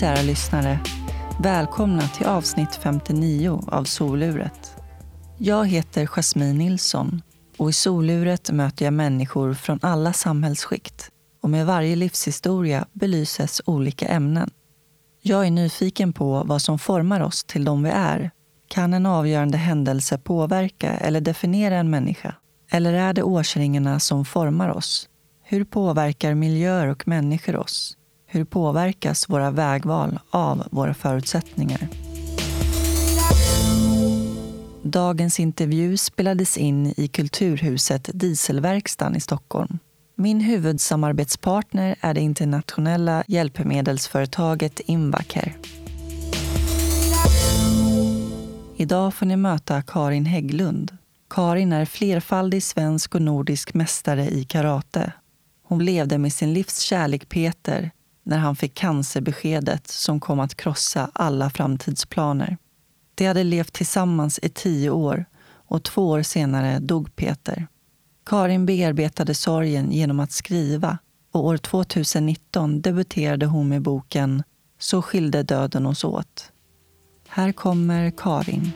Kära lyssnare! Välkomna till avsnitt 59 av Soluret. Jag heter Jasmine Nilsson och i Soluret möter jag människor från alla samhällsskikt och med varje livshistoria belyses olika ämnen. Jag är nyfiken på vad som formar oss till de vi är. Kan en avgörande händelse påverka eller definiera en människa? Eller är det årsringarna som formar oss? Hur påverkar miljöer och människor oss? Hur påverkas våra vägval av våra förutsättningar? Dagens intervju spelades in i Kulturhuset Dieselverkstan i Stockholm. Min huvudsamarbetspartner är det internationella hjälpmedelsföretaget Invacare. Idag får ni möta Karin Hägglund. Karin är flerfaldig svensk och nordisk mästare i karate. Hon levde med sin livs kärlek Peter när han fick cancerbeskedet som kom att krossa alla framtidsplaner. De hade levt tillsammans i tio år och två år senare dog Peter. Karin bearbetade sorgen genom att skriva och år 2019 debuterade hon med boken Så skilde döden oss åt. Här kommer Karin.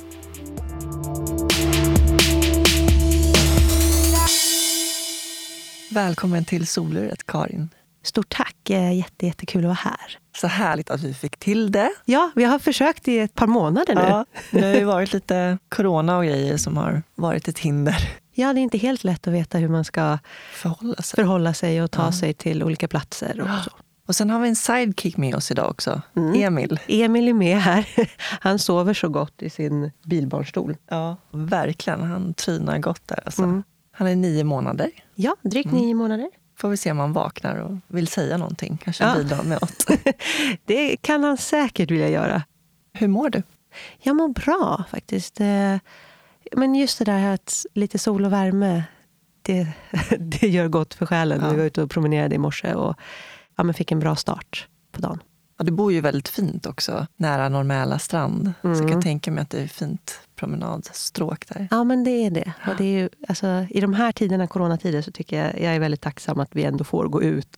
Välkommen till Soluret, Karin. Stort tack! Jätte, jättekul att vara här. Så härligt att vi fick till det. Ja, vi har försökt i ett par månader nu. Ja, det har ju varit lite corona och grejer som har varit ett hinder. Ja, det är inte helt lätt att veta hur man ska förhålla sig, förhålla sig och ta ja. sig till olika platser. Och, så. och sen har vi en sidekick med oss idag också. Mm. Emil. Emil är med här. Han sover så gott i sin bilbarnstol. Ja, verkligen. Han trinar gott där. Alltså. Mm. Han är nio månader. Ja, drygt nio mm. månader. Får vi se om han vaknar och vill säga någonting. Kanske ja. bidra med något. det kan han säkert vilja göra. Hur mår du? Jag mår bra faktiskt. Eh, men just det där att lite sol och värme, det, det gör gott för själen. Ja. Vi var ute och promenerade i morse och ja, men fick en bra start på dagen. Ja, du bor ju väldigt fint också, nära Norrmäla strand. Mm. Så jag kan mm. tänka mig att det är fint promenadstråk där. Ja, men det är det. Och det är ju, alltså, I de här tiderna, coronatider, så tycker jag jag är väldigt tacksam att vi ändå får gå ut.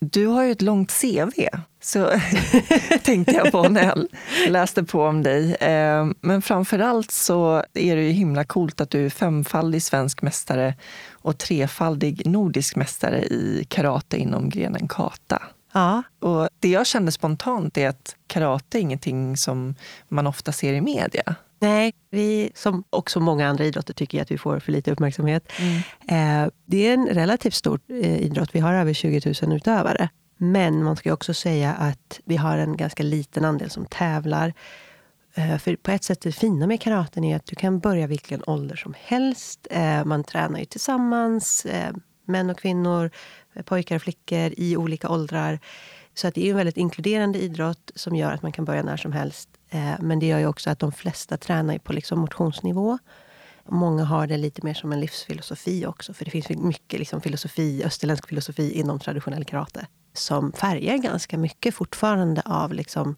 Du har ju ett långt CV, så tänkte jag på när jag läste på om dig. Eh, men framför allt så är det ju himla coolt att du är femfaldig svensk mästare och trefaldig nordisk mästare i karate inom grenen kata. Ja. Och det jag kände spontant är att karate är ingenting som man ofta ser i media. Nej, vi som också många andra idrotter tycker att vi får för lite uppmärksamhet. Mm. Eh, det är en relativt stor eh, idrott. Vi har över 20 000 utövare. Men man ska också säga att vi har en ganska liten andel som tävlar. Eh, för på ett sätt det fina med karaten är att du kan börja vilken ålder som helst. Man tränar ju tillsammans, män och kvinnor, Eh, pojkar och flickor i olika åldrar. Så att det är en väldigt inkluderande idrott som gör att man kan börja när som helst. Eh, men det gör ju också att de flesta tränar på liksom motionsnivå. Många har det lite mer som en livsfilosofi också. För det finns mycket liksom filosofi, österländsk filosofi inom traditionell karate. Som färgar ganska mycket fortfarande av liksom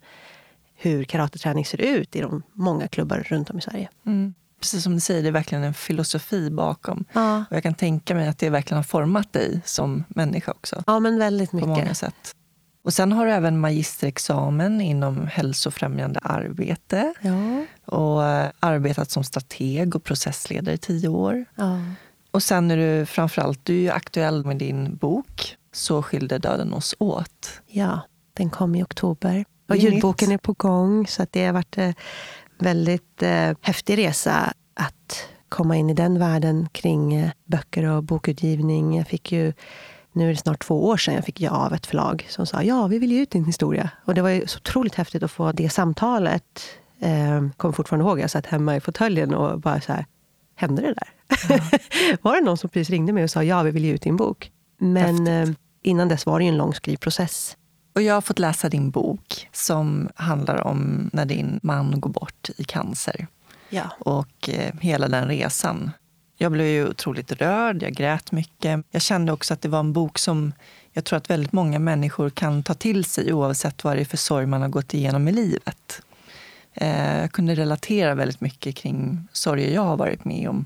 hur karateträning ser ut i de många klubbar runt om i Sverige. Mm precis som du säger, det är verkligen en filosofi bakom. Ja. Och jag kan tänka mig att det verkligen har format dig som människa också. Ja, men väldigt mycket. På många sätt. Och sen har du även magisterexamen inom hälsofrämjande arbete. Ja. Och eh, arbetat som strateg och processledare i tio år. Ja. Och sen är du framförallt du är aktuell med din bok Så skilde döden oss åt. Ja, den kom i oktober. Och ljudboken är på gång, så att det har varit eh, väldigt eh, häftig resa att komma in i den världen kring eh, böcker och bokutgivning. Jag fick ju, nu är det snart två år sedan jag fick ja av ett förlag som sa ja, vi vill ge ut din historia. Och det var ju så otroligt häftigt att få det samtalet. Eh, kommer fortfarande ihåg, jag satt hemma i fåtöljen och bara så här, hände det där? Ja. var det någon som precis ringde mig och sa ja, vi vill ge ut din bok? Men eh, innan dess var det ju en lång skrivprocess. Och jag har fått läsa din bok som handlar om när din man går bort i cancer. Ja. Och eh, hela den resan. Jag blev ju otroligt rörd, jag grät mycket. Jag kände också att det var en bok som jag tror att väldigt många människor kan ta till sig oavsett vad det är för sorg man har gått igenom i livet. Eh, jag kunde relatera väldigt mycket kring sorger jag har varit med om.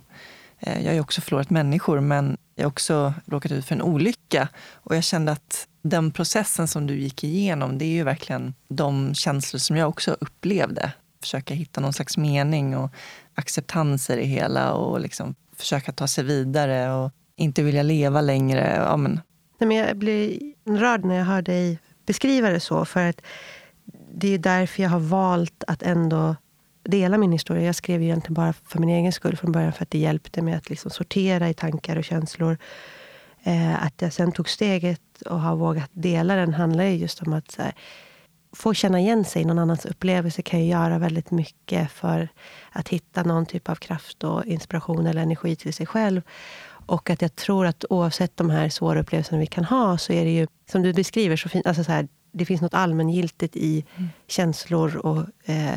Eh, jag har ju också förlorat människor men jag har också råkat ut för en olycka. Och jag kände att den processen som du gick igenom, det är ju verkligen de känslor som jag också upplevde. Försöka hitta någon slags mening och acceptans i det hela och liksom försöka ta sig vidare och inte vilja leva längre. Ja, men. Nej, men jag blir rörd när jag hör dig beskriva det så. För att det är därför jag har valt att ändå dela min historia. Jag skrev ju egentligen bara för min egen skull från början, för att det hjälpte mig att liksom sortera i tankar och känslor. Eh, att jag sen tog steget och har vågat dela den handlar just om att här, få känna igen sig i någon annans upplevelse kan ju göra väldigt mycket för att hitta någon typ av kraft och inspiration eller energi till sig själv. Och att jag tror att oavsett de här svåra upplevelserna vi kan ha så är det ju, som du beskriver, så fin, alltså så här, det finns något allmängiltigt i mm. känslor och eh,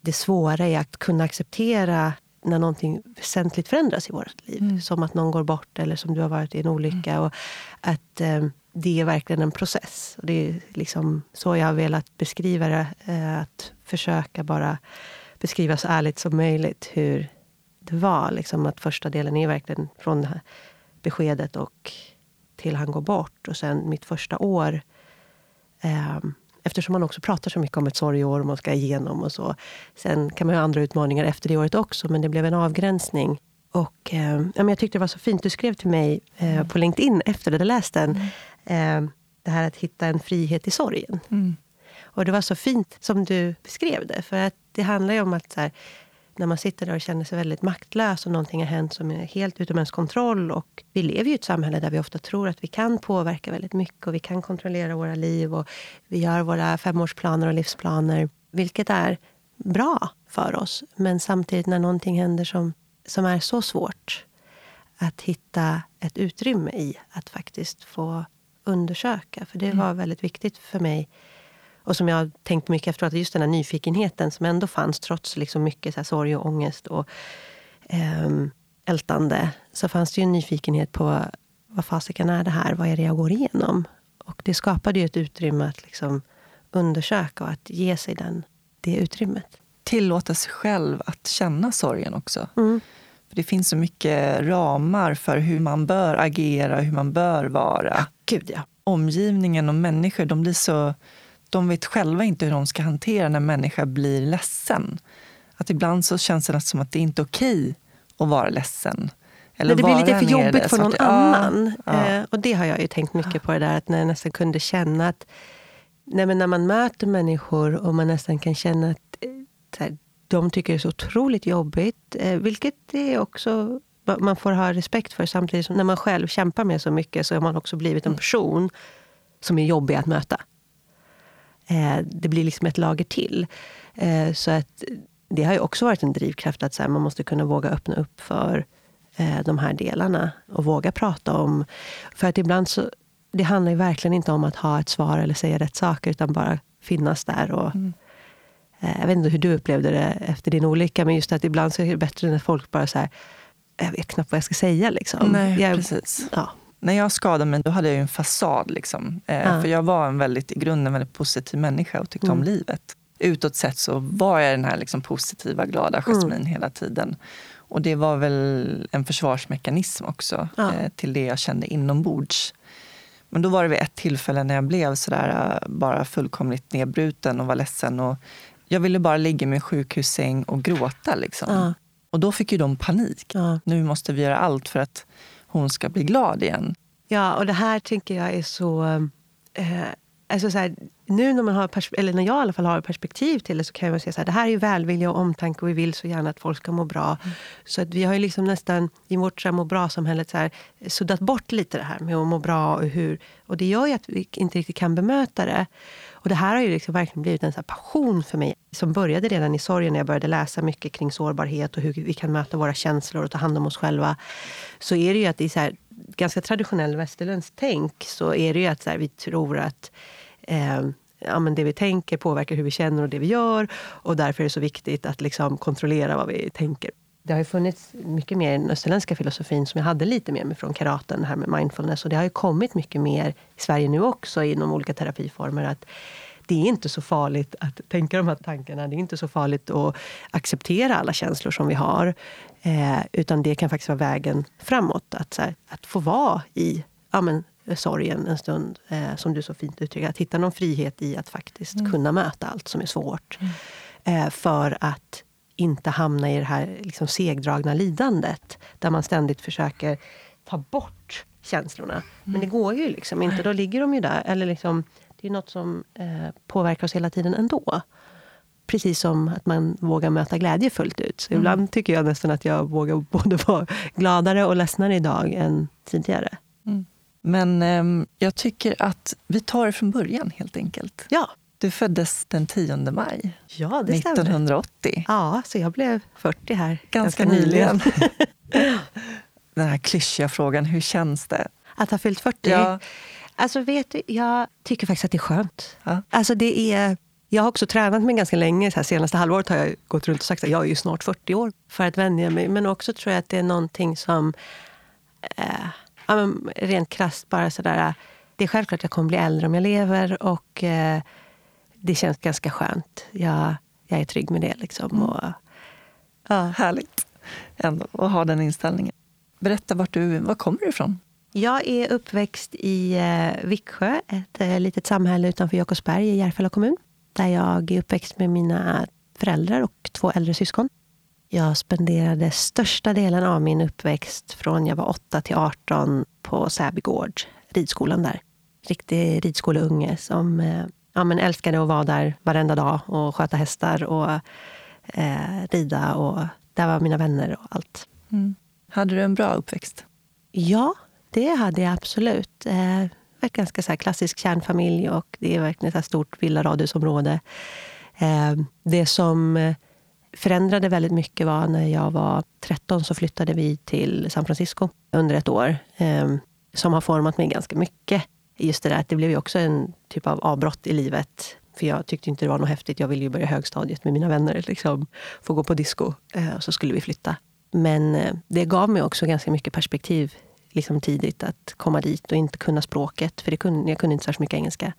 det svåra är att kunna acceptera när någonting väsentligt förändras i vårt liv. Mm. Som att någon går bort eller som du har varit i en olycka. Mm. Och att eh, Det är verkligen en process. Och det är liksom så jag har velat beskriva det. Eh, att försöka bara beskriva så ärligt som möjligt hur det var. Liksom att första delen är verkligen från beskedet och till han går bort. Och sen mitt första år eh, Eftersom man också pratar så mycket om ett sorgeår och man ska igenom och så. Sen kan man ha andra utmaningar efter det året också, men det blev en avgränsning. Och, eh, jag tyckte det var så fint. Du skrev till mig eh, på LinkedIn efter att du läst den. Mm. Eh, det här att hitta en frihet i sorgen. Mm. Och det var så fint som du beskrev det. För att det handlar ju om att så här, när man sitter där och känner sig väldigt maktlös och någonting har hänt som är helt utom ens kontroll. Och vi lever ju i ett samhälle där vi ofta tror att vi kan påverka väldigt mycket och vi kan kontrollera våra liv och vi gör våra femårsplaner och livsplaner, vilket är bra för oss. Men samtidigt när någonting händer som, som är så svårt att hitta ett utrymme i att faktiskt få undersöka. För det mm. var väldigt viktigt för mig och som jag har tänkt mycket efteråt, just den här nyfikenheten som ändå fanns trots liksom mycket så här sorg och ångest och eh, ältande. Så fanns det ju en nyfikenhet på vad fasiken är det här? Vad är det jag går igenom? Och det skapade ju ett utrymme att liksom undersöka och att ge sig den, det utrymmet. Tillåta sig själv att känna sorgen också. Mm. För Det finns så mycket ramar för hur man bör agera, hur man bör vara. Ja, gud ja. Omgivningen och människor de blir så de vet själva inte hur de ska hantera när en människa blir ledsen. Att ibland så känns det som att det inte är okej att vara ledsen. Eller det blir lite för jobbigt för någon att, annan. Ja, ja. Eh, och det har jag ju tänkt mycket på, det där att när jag nästan kunde känna att nej, när man möter människor och man nästan kan känna att eh, här, de tycker det är så otroligt jobbigt. Eh, vilket det också man får ha respekt för. Samtidigt som när man själv kämpar med så mycket så har man också blivit en mm. person som är jobbig att möta. Eh, det blir liksom ett lager till. Eh, så att det har ju också varit en drivkraft att så man måste kunna våga öppna upp för eh, de här delarna och våga prata om... För att ibland så... Det handlar ju verkligen inte om att ha ett svar eller säga rätt saker, utan bara finnas där. Och, mm. Jag vet inte hur du upplevde det efter din olycka, men just att ibland så är det bättre när folk bara så här, jag vet knappt vad jag ska säga. Liksom. Nej, jag, precis. Ja när jag skadade mig då hade jag en fasad. Liksom. Eh, ja. För jag var en väldigt, i grunden väldigt positiv människa och tyckte mm. om livet. Utåt sett så var jag den här liksom, positiva, glada Jasmin mm. hela tiden. Och det var väl en försvarsmekanism också ja. eh, till det jag kände inombords. Men då var det vid ett tillfälle när jag blev sådär eh, bara fullkomligt nedbruten och var ledsen. Och jag ville bara ligga i min sjukhussäng och gråta. Liksom. Ja. Och då fick ju de panik. Nu måste vi göra allt för att hon ska bli glad igen. Ja, och det här tänker jag är så... Eh, alltså så här, nu när, man har eller när jag i alla fall har perspektiv till det så kan jag säga att det här är ju välvilja och omtanke och vi vill så gärna att folk ska må bra. Mm. Så att vi har ju liksom nästan i vårt må bra-samhälle suddat bort lite det här med att må bra. Och, hur, och det gör ju att vi inte riktigt kan bemöta det. Och det här har ju liksom verkligen blivit en så passion för mig som började redan i sorgen när jag började läsa mycket kring sårbarhet och hur vi kan möta våra känslor och ta hand om oss själva. Så är det ju att i så här, ganska traditionell västerländskt tänk så är det ju att så här, vi tror att eh, ja, men det vi tänker påverkar hur vi känner och det vi gör. Och därför är det så viktigt att liksom kontrollera vad vi tänker. Det har ju funnits mycket mer i den österländska filosofin som jag hade lite med mig från karaten, här med mindfulness. Och det har ju kommit mycket mer i Sverige nu också inom olika terapiformer. att det är inte så farligt att tänka de här tankarna. Det är inte så farligt att acceptera alla känslor som vi har. Eh, utan det kan faktiskt vara vägen framåt. Att, här, att få vara i ja, men, sorgen en stund. Eh, som du så fint uttrycker, att hitta någon frihet i att faktiskt mm. kunna möta allt som är svårt. Mm. Eh, för att inte hamna i det här liksom segdragna lidandet. Där man ständigt försöker ta bort känslorna. Mm. Men det går ju liksom inte. Då ligger de ju där. Eller liksom, det är något som eh, påverkar oss hela tiden ändå. Precis som att man vågar möta glädje fullt ut. Så mm. Ibland tycker jag nästan att jag vågar både vara gladare och ledsnare idag än tidigare. Mm. Men eh, jag tycker att vi tar det från början helt enkelt. Ja. Du föddes den 10 maj ja, det 1980. Stämmer. Ja, så jag blev 40 här ganska, ganska nyligen. den här klyschiga frågan, hur känns det? Att ha fyllt 40? Ja. Alltså vet du, jag tycker faktiskt att det är skönt. Ja. Alltså det är, jag har också tränat mig ganska länge. Så här, senaste halvåret har jag gått runt och sagt att jag är ju snart 40 år. För att vänja mig. Men också tror jag att det är någonting som... Eh, ja, rent krasst bara sådär... Det är självklart att jag kommer bli äldre om jag lever. Och eh, det känns ganska skönt. Jag, jag är trygg med det. Liksom, mm. och, ja. Härligt ändå att ha den inställningen. Berätta, vart du, var kommer du ifrån? Jag är uppväxt i eh, Viksjö, ett eh, litet samhälle utanför Jakobsberg i Järfälla kommun. Där jag är uppväxt med mina föräldrar och två äldre syskon. Jag spenderade största delen av min uppväxt från jag var 8 till 18 på Säby gård, ridskolan där. Riktig ridskoleunge som eh, ja, men älskade att vara där varenda dag och sköta hästar och eh, rida. Och där var mina vänner och allt. Mm. Hade du en bra uppväxt? Ja, det hade jag absolut. Eh, var ganska så klassisk kärnfamilj och det är verkligen ett stort villaradhusområde. Eh, det som eh, förändrade väldigt mycket var när jag var 13 så flyttade vi till San Francisco under ett år. Eh, som har format mig ganska mycket. Just det där att det blev ju också en typ av avbrott i livet. För jag tyckte inte det var något häftigt. Jag ville ju börja högstadiet med mina vänner. Liksom, få gå på disco. Eh, och så skulle vi flytta. Men eh, det gav mig också ganska mycket perspektiv liksom tidigt att komma dit och inte kunna språket. För det kunde, jag kunde inte särskilt mycket engelska.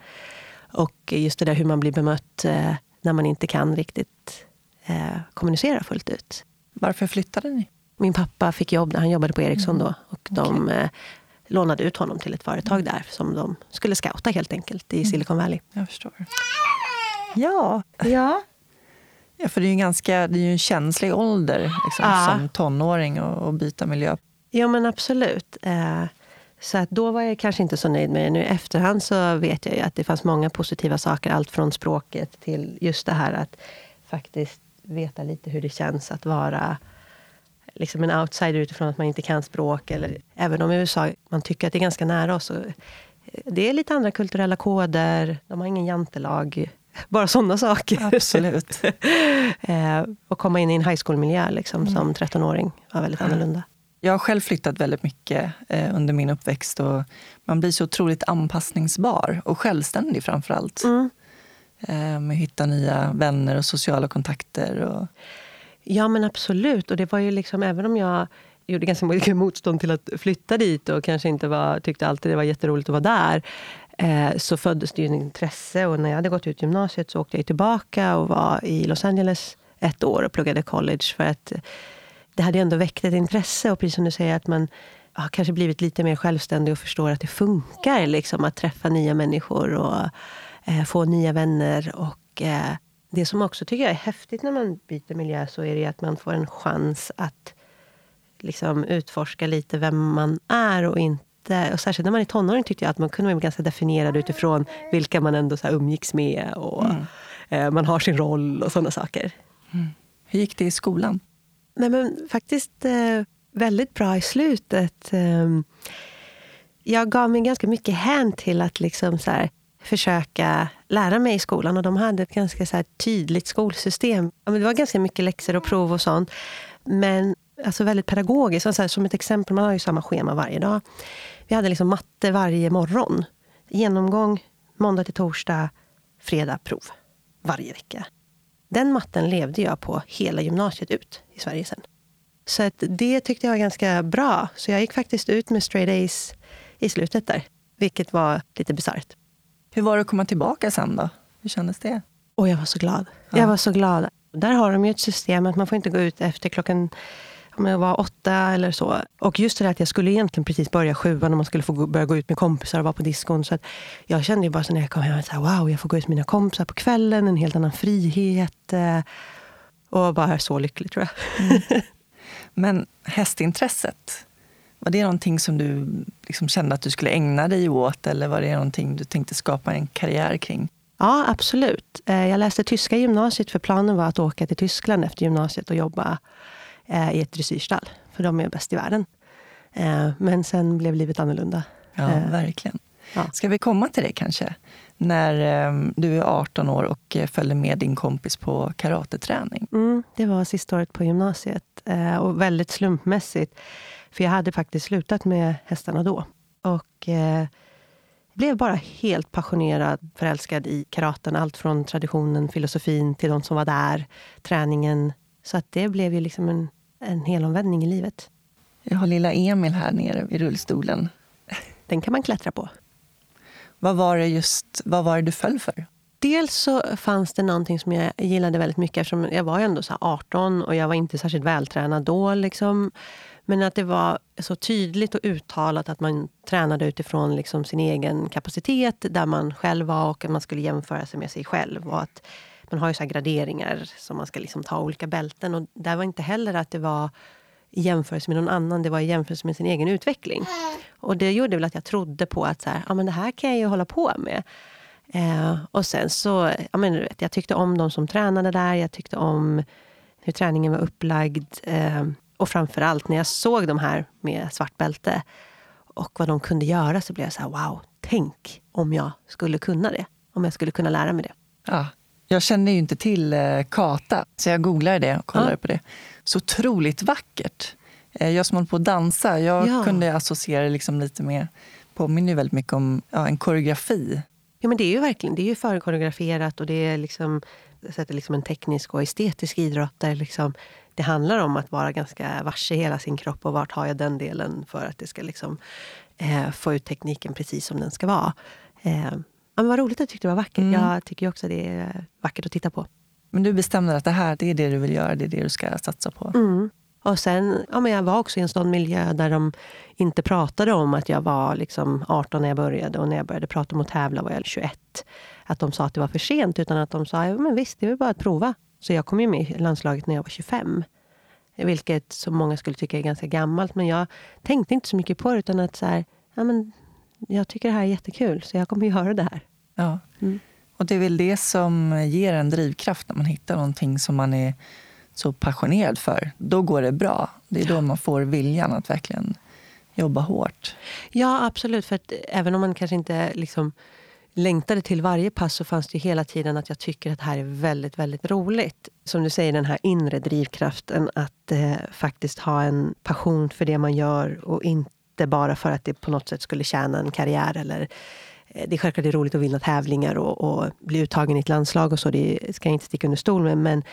Och just det där hur man blir bemött eh, när man inte kan riktigt eh, kommunicera fullt ut. Varför flyttade ni? Min pappa fick jobb, han jobbade på Ericsson då. Och de okay. eh, lånade ut honom till ett företag där som de skulle scouta helt enkelt i mm. Silicon Valley. Jag förstår. Ja. ja. Ja, för det är ju en, ganska, det är ju en känslig ålder liksom, ja. som tonåring att byta miljö. Ja, men absolut. Eh, så att då var jag kanske inte så nöjd med det. Nu i efterhand så vet jag ju att det fanns många positiva saker. Allt från språket till just det här att faktiskt veta lite hur det känns att vara liksom en outsider utifrån att man inte kan språk. Eller, även om USA, man tycker att det är ganska nära oss. Eh, det är lite andra kulturella koder. De har ingen jantelag. Bara sådana saker. Absolut. eh, och komma in i en high school-miljö liksom, mm. som 13-åring var väldigt annorlunda. Jag har själv flyttat väldigt mycket eh, under min uppväxt. Och man blir så otroligt anpassningsbar och självständig framför allt. Mm. Eh, hitta nya vänner och sociala kontakter. Och... Ja, men absolut. Och det var ju liksom, även om jag gjorde ganska mycket motstånd till att flytta dit och kanske inte var, tyckte alltid det var jätteroligt att vara där eh, så föddes det ju ett intresse. Och när jag hade gått ut gymnasiet så åkte jag tillbaka och var i Los Angeles ett år och pluggade college. För att det hade ändå väckt ett intresse. Och precis som du säger, att man har kanske blivit lite mer självständig och förstår att det funkar liksom, att träffa nya människor och eh, få nya vänner. Och eh, Det som också tycker jag är häftigt när man byter miljö så är det att man får en chans att liksom, utforska lite vem man är och inte och särskilt när man är tonåring tyckte jag att man kunde vara ganska definierad utifrån vilka man ändå så här umgicks med. Och mm. eh, Man har sin roll och sådana saker. Mm. Hur gick det i skolan? Nej, men faktiskt eh, väldigt bra i slutet. Eh, jag gav mig ganska mycket hän till att liksom så här, försöka lära mig i skolan. Och De hade ett ganska så tydligt skolsystem. det var ganska mycket läxor och prov och sånt. Men alltså väldigt pedagogiskt. Alltså, så här, som ett exempel, man har ju samma schema varje dag. Vi hade liksom matte varje morgon. Genomgång måndag till torsdag, fredag prov. Varje vecka. Den matten levde jag på hela gymnasiet ut i Sverige sen. Så att det tyckte jag var ganska bra. Så jag gick faktiskt ut med straight A's i slutet där. Vilket var lite bisarrt. Hur var det att komma tillbaka sen då? Hur kändes det? Och jag var så glad. Ja. Jag var så glad. Där har de ju ett system att man får inte gå ut efter klockan om jag var åtta eller så. Och just det där att jag skulle egentligen precis börja sjuan och man skulle få gå, börja gå ut med kompisar och vara på diskon. Så att jag kände ju bara så när jag kom hem, så här, wow, jag får gå ut med mina kompisar på kvällen, en helt annan frihet. Eh, och bara så lycklig tror jag. Mm. Men hästintresset, var det någonting som du liksom kände att du skulle ägna dig åt eller var det någonting du tänkte skapa en karriär kring? Ja, absolut. Eh, jag läste tyska gymnasiet för planen var att åka till Tyskland efter gymnasiet och jobba eh, i ett dressyrstall. För de är bäst i världen. Eh, men sen blev livet annorlunda. Ja, verkligen. Ja. Ska vi komma till det kanske? När du är 18 år och följde med din kompis på karateträning. Mm, det var sista året på gymnasiet. Och väldigt slumpmässigt. För jag hade faktiskt slutat med hästarna då. Och blev bara helt passionerad, förälskad i karaten. Allt från traditionen, filosofin till de som var där, träningen. Så att det blev ju liksom en, en helomvändning i livet. Jag har lilla Emil här nere i rullstolen. Den kan man klättra på. Vad var det, just, vad var du föll för? Dels så fanns det någonting som jag gillade väldigt mycket eftersom jag var ändå så 18 och jag var inte särskilt vältränad då. Liksom. Men att det var så tydligt och uttalat att man tränade utifrån liksom sin egen kapacitet, där man själv var och att man skulle jämföra sig med sig själv. Och att man har ju så graderingar som man ska liksom ta olika bälten. Och där var inte heller att det var i jämförelse med någon annan, det var i jämförelse med sin egen utveckling. Och det gjorde väl att jag trodde på att så här, ja, men det här kan jag ju hålla på med. Eh, och sen så, ja, men, vet, jag tyckte om de som tränade där, jag tyckte om hur träningen var upplagd. Eh, och framför allt när jag såg de här med svart bälte och vad de kunde göra så blev jag så här, wow, tänk om jag skulle kunna det. Om jag skulle kunna lära mig det. Ja, jag kände ju inte till eh, kata, så jag googlade det och kollade ja. på det. Så otroligt vackert. Eh, jag som håller på att dansa, jag ja. kunde associera det liksom lite mer, påminner väldigt mycket om ja, en koreografi. Ja men det är ju verkligen, det är ju förkoreograferat och det är liksom, sätter liksom en teknisk och estetisk idrott där liksom det handlar om att vara ganska varse hela sin kropp och vart har jag den delen för att det ska liksom, eh, få ut tekniken precis som den ska vara. Eh, men vad roligt att du tyckte det var vackert. Mm. Jag tycker också det är vackert att titta på. Men du bestämde att det här det är det du vill göra, det är det du ska satsa på? Mm. Och sen, ja, men jag var också i en sån miljö där de inte pratade om att jag var liksom 18 när jag började och när jag började prata om att tävla var jag 21. Att de sa att det var för sent, utan att de sa ja, men visst, det är väl bara att prova. Så jag kom ju med i landslaget när jag var 25. Vilket så många skulle tycka är ganska gammalt. Men jag tänkte inte så mycket på det. Utan att så här, ja, men jag tycker det här är jättekul, så jag kommer göra det här. Ja. Mm. Och det är väl det som ger en drivkraft när man hittar någonting som man är så passionerad för. Då går det bra. Det är då man får viljan att verkligen jobba hårt. Ja, absolut. För att även om man kanske inte liksom längtade till varje pass så fanns det hela tiden att jag tycker att det här är väldigt, väldigt roligt. Som du säger, den här inre drivkraften att eh, faktiskt ha en passion för det man gör och inte bara för att det på något sätt skulle tjäna en karriär. Eller, eh, det är självklart det är roligt att vinna tävlingar och, och, bli uttagen i ett landslag och så. Det ska jag inte sticka under stol med. Men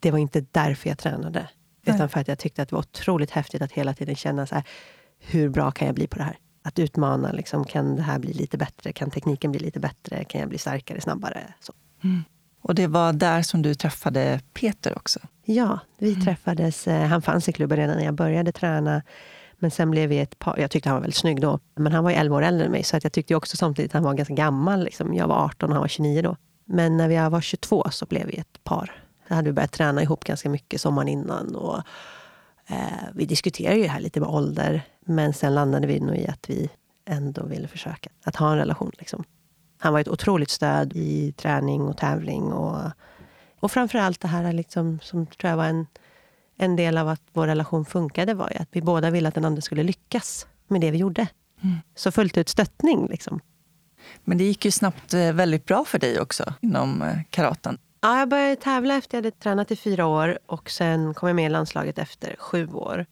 det var inte därför jag tränade. Nej. Utan för att jag tyckte att det var otroligt häftigt att hela tiden känna så här, hur bra kan jag bli på det här? att utmana. Liksom, kan det här bli lite bättre? Kan tekniken bli lite bättre? Kan jag bli starkare, snabbare? Så. Mm. Och det var där som du träffade Peter också? Ja, vi mm. träffades. Eh, han fanns i klubben redan när jag började träna. Men sen blev vi ett par. Jag tyckte han var väldigt snygg då. Men han var ju 11 år äldre än mig. Så att jag tyckte också samtidigt att han var ganska gammal. Liksom. Jag var 18 och han var 29 då. Men när jag var 22 så blev vi ett par. Då hade vi börjat träna ihop ganska mycket sommaren innan. Och Eh, vi diskuterade ju det här lite med ålder, men sen landade vi nog i att vi ändå ville försöka att ha en relation. Liksom. Han var ett otroligt stöd i träning och tävling. Och, och framförallt det här liksom, som tror jag var en, en del av att vår relation funkade var ju att vi båda ville att den andra skulle lyckas med det vi gjorde. Mm. Så fullt ut stöttning. Liksom. Men det gick ju snabbt eh, väldigt bra för dig också inom eh, karaten. Ja, jag började tävla efter jag hade tränat i fyra år och sen kom jag med i landslaget efter sju år.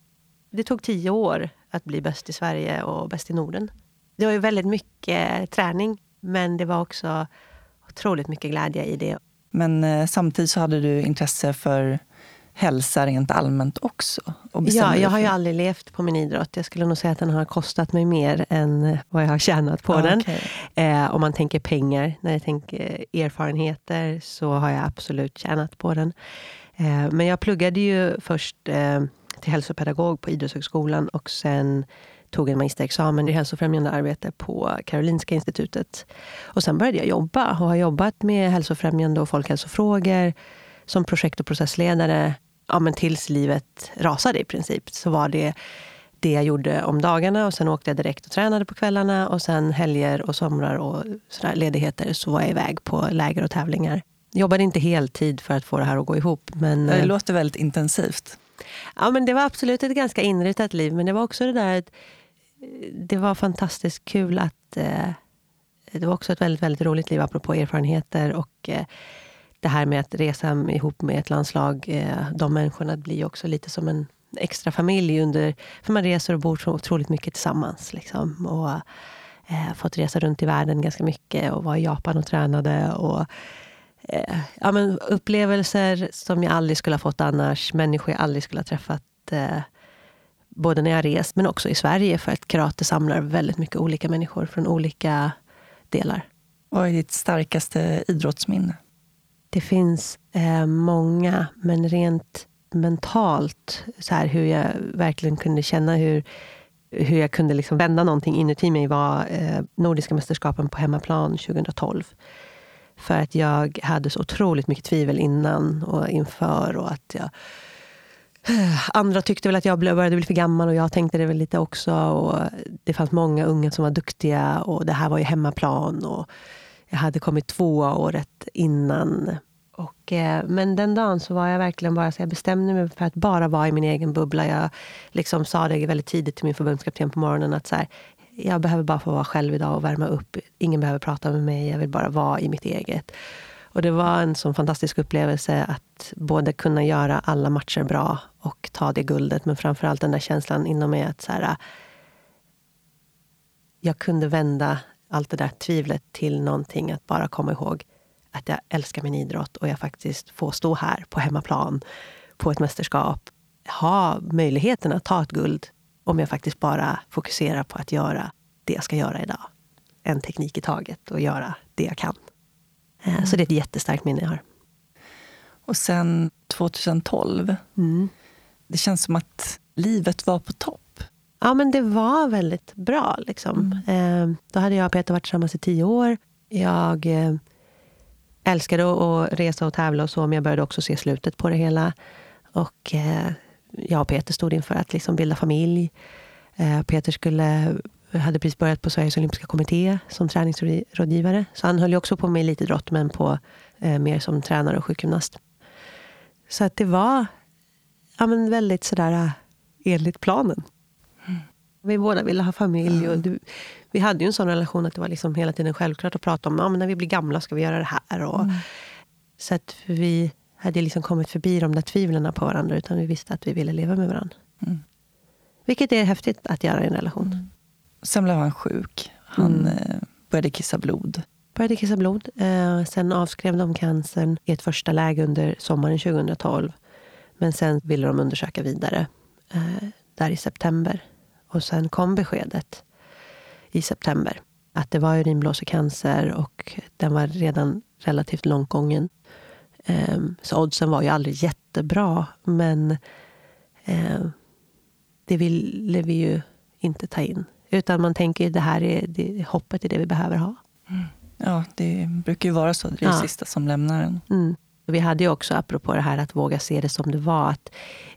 Det tog tio år att bli bäst i Sverige och bäst i Norden. Det var ju väldigt mycket träning, men det var också otroligt mycket glädje i det. Men eh, samtidigt så hade du intresse för hälsa rent allmänt också? ja, jag har ju aldrig levt på min idrott. Jag skulle nog säga att den har kostat mig mer än vad jag har tjänat på ah, den. Okay. Eh, om man tänker pengar, när jag tänker erfarenheter, så har jag absolut tjänat på den. Eh, men jag pluggade ju först eh, till hälsopedagog på Idrottshögskolan och sen tog en magisterexamen i hälsofrämjande arbete på Karolinska institutet. Och sen började jag jobba och har jobbat med hälsofrämjande och folkhälsofrågor som projekt och processledare ja, men tills livet rasade i princip. Så var det det jag gjorde om dagarna och sen åkte jag direkt och tränade på kvällarna och sen helger och somrar och sådär ledigheter så var jag iväg på läger och tävlingar. Jobbade inte heltid för att få det här att gå ihop. Men, det låter väldigt intensivt. Ja, men det var absolut ett ganska inrutat liv. Men det var också det där att det var fantastiskt kul att... Eh, det var också ett väldigt, väldigt roligt liv, apropå erfarenheter. Och eh, det här med att resa ihop med ett landslag, eh, de människorna blir också lite som en extra familj. Under, för man reser och bor så otroligt mycket tillsammans. Liksom, och eh, fått resa runt i världen ganska mycket och var i Japan och tränade. Och, eh, ja, men upplevelser som jag aldrig skulle ha fått annars. Människor jag aldrig skulle ha träffat. Eh, både när jag rest, men också i Sverige. För att karate samlar väldigt mycket olika människor från olika delar. Vad är ditt starkaste idrottsminne? Det finns eh, många, men rent mentalt, så här, hur jag verkligen kunde känna hur, hur jag kunde liksom vända någonting inuti mig var eh, Nordiska mästerskapen på hemmaplan 2012. För att jag hade så otroligt mycket tvivel innan och inför. och att jag eh, Andra tyckte väl att jag började bli för gammal och jag tänkte det väl lite också. Och det fanns många unga som var duktiga och det här var ju hemmaplan. Och jag hade kommit tvåa året innan. Och, eh, men den dagen så var jag verkligen bara så jag bestämde mig för att bara vara i min egen bubbla. Jag liksom sa det väldigt tidigt till min förbundskapten på morgonen att så här, jag behöver bara få vara själv idag och värma upp. Ingen behöver prata med mig, jag vill bara vara i mitt eget. Och det var en sån fantastisk upplevelse att både kunna göra alla matcher bra och ta det guldet. Men framförallt den där känslan inom mig att så här, jag kunde vända allt det där tvivlet till någonting att bara komma ihåg att jag älskar min idrott och jag faktiskt får stå här på hemmaplan på ett mästerskap. Ha möjligheten att ta ett guld om jag faktiskt bara fokuserar på att göra det jag ska göra idag. En teknik i taget och göra det jag kan. Mm. Så det är ett jättestarkt minne jag har. Och sen 2012, mm. det känns som att livet var på topp. Ja, men det var väldigt bra. Liksom. Mm. Eh, då hade jag och Peter varit tillsammans i tio år. Jag eh, älskade att resa och tävla och så, men jag började också se slutet på det hela. Och eh, jag och Peter stod inför att liksom bilda familj. Eh, Peter skulle, hade precis börjat på Sveriges olympiska kommitté som träningsrådgivare. Så han höll också på med elitidrott, men på, eh, mer som tränare och sjukgymnast. Så att det var ja, men väldigt sådär eh, enligt planen. Vi båda ville ha familj. Och du, vi hade ju en sån relation att det var liksom hela tiden självklart att prata om ja, men när vi blir gamla ska vi göra det här. Och, mm. Så att vi hade liksom kommit förbi de där tvivlen på varandra. Utan vi visste att vi ville leva med varandra. Mm. Vilket är häftigt att göra i en relation. Mm. Sen blev han sjuk. Han mm. eh, började kissa blod. Började kissa blod. Eh, sen avskrev de cancern i ett första läge under sommaren 2012. Men sen ville de undersöka vidare. Eh, där i september. Och sen kom beskedet i september att det var urinblåsecancer och den var redan relativt långt gången. Ehm, så oddsen var ju aldrig jättebra, men ehm, det ville vi ju inte ta in. Utan man tänker det här är det, hoppet är det vi behöver ha. Mm. Ja, det brukar ju vara så. Det är det ja. sista som lämnar en. Mm. Vi hade ju också, apropå det här att våga se det som det var, att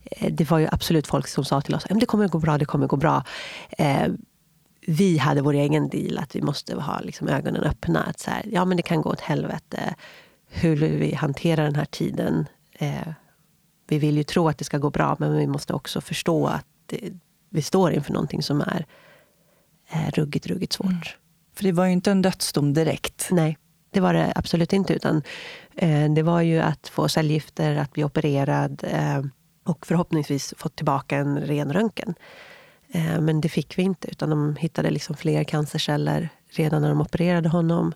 eh, det var ju absolut folk som sa till oss att det kommer gå bra, det kommer gå bra. Eh, vi hade vår egen deal, att vi måste ha liksom ögonen öppna. Att så här, ja, men det kan gå åt helvete. Hur vi hanterar den här tiden. Eh, vi vill ju tro att det ska gå bra, men vi måste också förstå att det, vi står inför någonting som är eh, ruggigt, ruggigt svårt. Mm. För det var ju inte en dödsdom direkt. Nej, det var det absolut inte. Utan Eh, det var ju att få cellgifter, att bli opererad eh, och förhoppningsvis få tillbaka en ren röntgen. Eh, men det fick vi inte, utan de hittade liksom fler cancerceller redan när de opererade honom.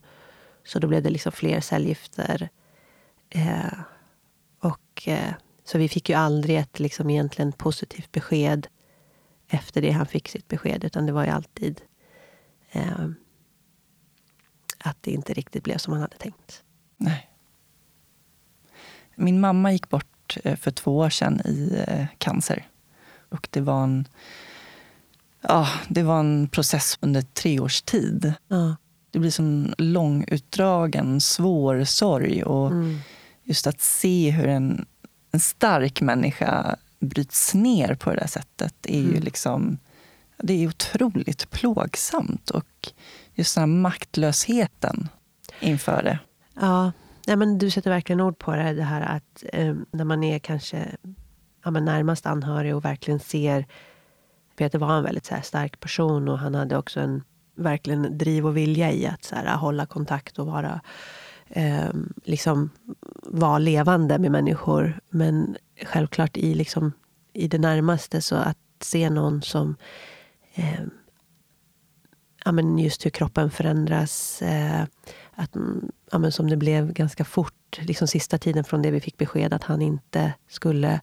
Så då blev det liksom fler cellgifter. Och, så vi fick ju aldrig ett liksom egentligen positivt besked efter det han fick sitt besked. Utan det var ju alltid att det inte riktigt blev som han hade tänkt. Nej. Min mamma gick bort eh, för två år sedan i eh, cancer. Och det var en, ja, det var en process under tre års tid. Ja. Det blir som långutdragen, svår sorg. Och Mm. just att se hur en, en stark människa bryts ner på det där sättet är ju Mm. liksom... Det är otroligt plågsamt. Och just den här maktlösheten inför det. Ja, nej, men du sätter verkligen ord på det. Det här att eh, när man är kanske ja, men närmast anhörig och verkligen ser... Peter var en väldigt så här, stark person och han hade också en verkligen driv och vilja i att så här, hålla kontakt och vara, eh, liksom, vara levande med människor. Men självklart i, liksom, i det närmaste, så att se någon som eh, ja, men just hur kroppen förändras. Eh, att, mm, ja, som det blev ganska fort, liksom sista tiden från det vi fick besked att han inte skulle